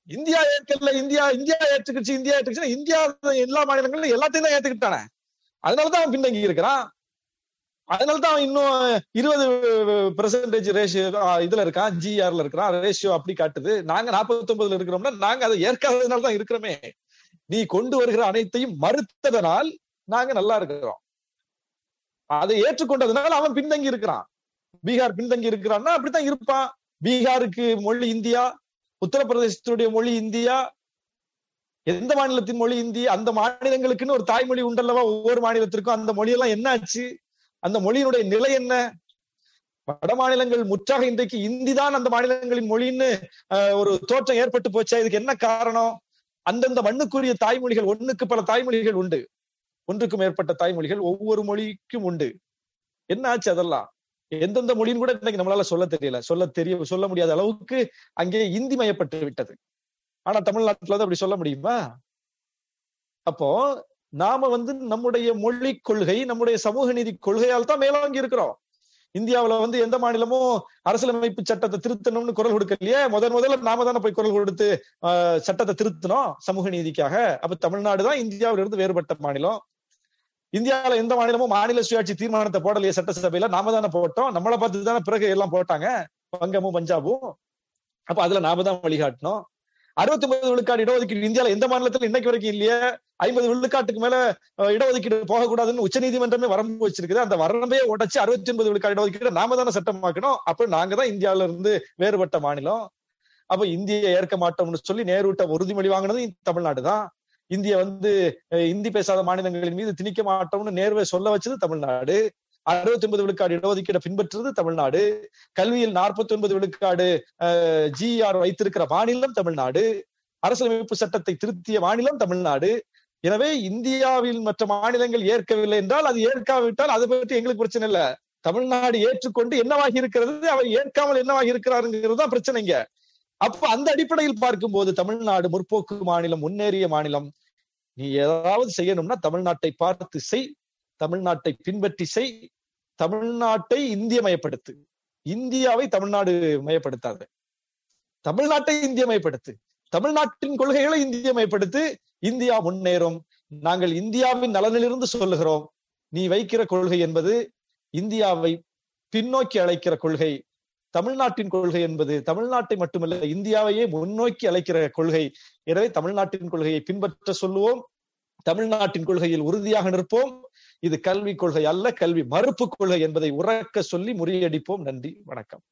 இந்தியா ஏற்கல இந்தியா இந்தியா ஏற்றுக்கிச்சு இந்தியா ஏற்றுக்கிச்சு இந்தியா எல்லா மாநிலங்களும் எல்லாத்தையும் தான் ஏத்துக்கிட்டானே. அதனாலதான் அவன் பின்தங்கி இருக்கிறான். அதனாலதான் அவன் இன்னும் இருபது பெர்சன்டேஜ் ரேஷியோ இதுல இருக்கான் ஜிஆர்ல இருக்கிறான். ரேஷியோ அப்படி காட்டுது. நாங்க நாற்பத்தி ஒன்பதுல இருக்கிறோம்னா நாங்க அதை ஏற்காததுனால தான் இருக்கிறோமே. நீ கொண்டு வருகிற அனைத்தையும் மறுத்ததனால் நாங்க நல்லா இருக்கிறோம். அதை ஏற்றுக்கொண்டதுனால அவன் பின்தங்கி இருக்கிறான். பீகார் பின்தங்கி இருக்கிறான்னா அப்படித்தான் இருப்பான். பீகாருக்கு மொழி இந்தியா உத்தரப்பிரதேசத்துடைய மொழி இந்தியா எந்த மாநிலத்தின் மொழி இந்தி அந்த மாநிலங்களுக்குன்னு ஒரு தாய்மொழி உண்டல்லவா? ஒவ்வொரு மாநிலத்திற்கும் அந்த மொழியெல்லாம் என்ன ஆச்சு அந்த மொழியினுடைய நிலை என்ன? வட மாநிலங்கள் முற்றாக இன்றைக்கு இந்தி தான் அந்த மாநிலங்களின் மொழின்னு ஒரு தோற்றம் ஏற்பட்டு போச்சா? இதுக்கு என்ன காரணம்? அந்தந்த மண்ணுக்குரிய தாய்மொழிகள் ஒண்ணுக்கு பல தாய்மொழிகள் உண்டு. ஒன்றுக்கும் மேற்பட்ட தாய்மொழிகள் ஒவ்வொரு மொழிக்கும் உண்டு. என்ன ஆச்சு அதெல்லாம்? எந்தெந்த மொழின்னு கூட இன்னைக்கு நம்மளால சொல்ல தெரியல. சொல்ல தெரிய சொல்ல முடியாத அளவுக்கு அங்கே இந்தி மயப்பட்டு விட்டது. ஆனா தமிழ்நாட்டுல அப்படி சொல்ல முடியுமா? அப்போ நாம வந்து நம்முடைய மொழி கொள்கை நம்முடைய சமூக நீதி கொள்கையால் தான் மேலோங்கி இருக்கிறோம். இந்தியாவுல வந்து எந்த மாநிலமும் அரசியலமைப்பு சட்டத்தை திருத்தணும்னு குரல் கொடுக்கலையே முதன் முதல்ல நாம தானே போய் குரல் கொடுத்து சட்டத்தை திருத்தணும் சமூக நீதிக்காக. அப்ப தமிழ்நாடு தான் இந்தியாவிலிருந்து வேறுபட்ட மாநிலம். இந்தியாவில எந்த மாநிலமும் மாநில சுயாட்சி தீர்மானத்தை போடலையே சட்டசபையில. நாம தானே போட்டோம். நம்மளை பார்த்து தானே பிறகு எல்லாம் போட்டாங்க. பங்கமும் பஞ்சாபும். அப்ப அதுல நாம தான் வழிகாட்டணும். அறுபத்தி ஒன்பது விழுக்காடு இடஒதுக்கீடு இந்தியாவில எந்த மாநிலத்துல இன்னைக்கு வரைக்கும் இல்லையே. ஐம்பது விழுக்காட்டுக்கு மேல இடஒதுக்கீடு போகக்கூடாதுன்னு உச்ச நீதிமன்றமே வரம்பு வச்சிருக்குது. அந்த வரம்பையே உடச்சு அறுபத்தி ஒன்பது விழுக்காடு இடஒதுக்கீடு நாம தானே சட்டமாக்கணும். அப்ப நாங்க தான் இந்தியாவில இருந்து வேறுபட்ட மாநிலம். அப்ப இந்தியை ஏற்க மாட்டோம்னு சொல்லி நேருட்ட உறுதிமொழி வாங்கினது தமிழ்நாடு தான். இந்திய வந்து இந்தி பேசாத மாநிலங்களின் மீது திணிக்க மாட்டோம்னு நேர்வை சொல்ல வச்சது தமிழ்நாடு. அறுபத்தி ஒன்பது விழுக்காடு இடஒதுக்கீடு பின்பற்றுறது தமிழ்நாடு. கல்வியில் நாற்பத்தி ஒன்பது விழுக்காடு ஜிஆர் வைத்திருக்கிற மாநிலம் தமிழ்நாடு. அரசியலமைப்பு சட்டத்தை திருத்திய மாநிலம் தமிழ்நாடு. எனவே இந்தியாவில் மற்ற மாநிலங்கள் ஏற்கவில்லை என்றால் அது ஏற்காவிட்டால் அதை பற்றி எங்களுக்கு பிரச்சனை இல்ல. தமிழ்நாடு ஏற்றுக்கொண்டு என்னவாகி இருக்கிறது அவர் ஏற்காமல் என்னவாகி இருக்கிறாருங்கிறது தான் பிரச்சனைங்க அப்ப அந்த அடிப்படையில் பார்க்கும்போது தமிழ்நாடு முற்போக்கு மாநிலம் முன்னேறிய மாநிலம். நீ ஏதாவது செய்யணும்னா தமிழ்நாட்டை பார்த்து செய் தமிழ்நாட்டை பின்பற்றி செய் தமிழ்நாட்டை இந்திய மயப்படுத்து. இந்தியாவை தமிழ்நாடு மயப்படுத்தாது. தமிழ்நாட்டை இந்திய மயப்படுத்து. தமிழ்நாட்டின் கொள்கைகளை இந்திய மயப்படுத்து. இந்தியா முன்னேறும். நாங்கள் இந்தியாவின் நலனிலிருந்து சொல்லுகிறோம். நீ வைக்கிற கொள்கை என்பது இந்தியாவை பின்னோக்கி அழைக்கிற கொள்கை. தமிழ்நாட்டின் கொள்கை என்பது தமிழ்நாட்டை மட்டுமல்ல இந்தியாவையே முன்னோக்கி அழைக்கிற கொள்கை. எனவே தமிழ்நாட்டின் கொள்கையை பின்பற்ற சொல்லுவோம். தமிழ்நாட்டின் கொள்கையில் உறுதியாக நிற்போம். இது கல்வி கொள்கை அல்ல கல்வி மறுப்பு கொள்கை என்பதை உறக்க சொல்லி முறியடிப்போம். நன்றி வணக்கம்.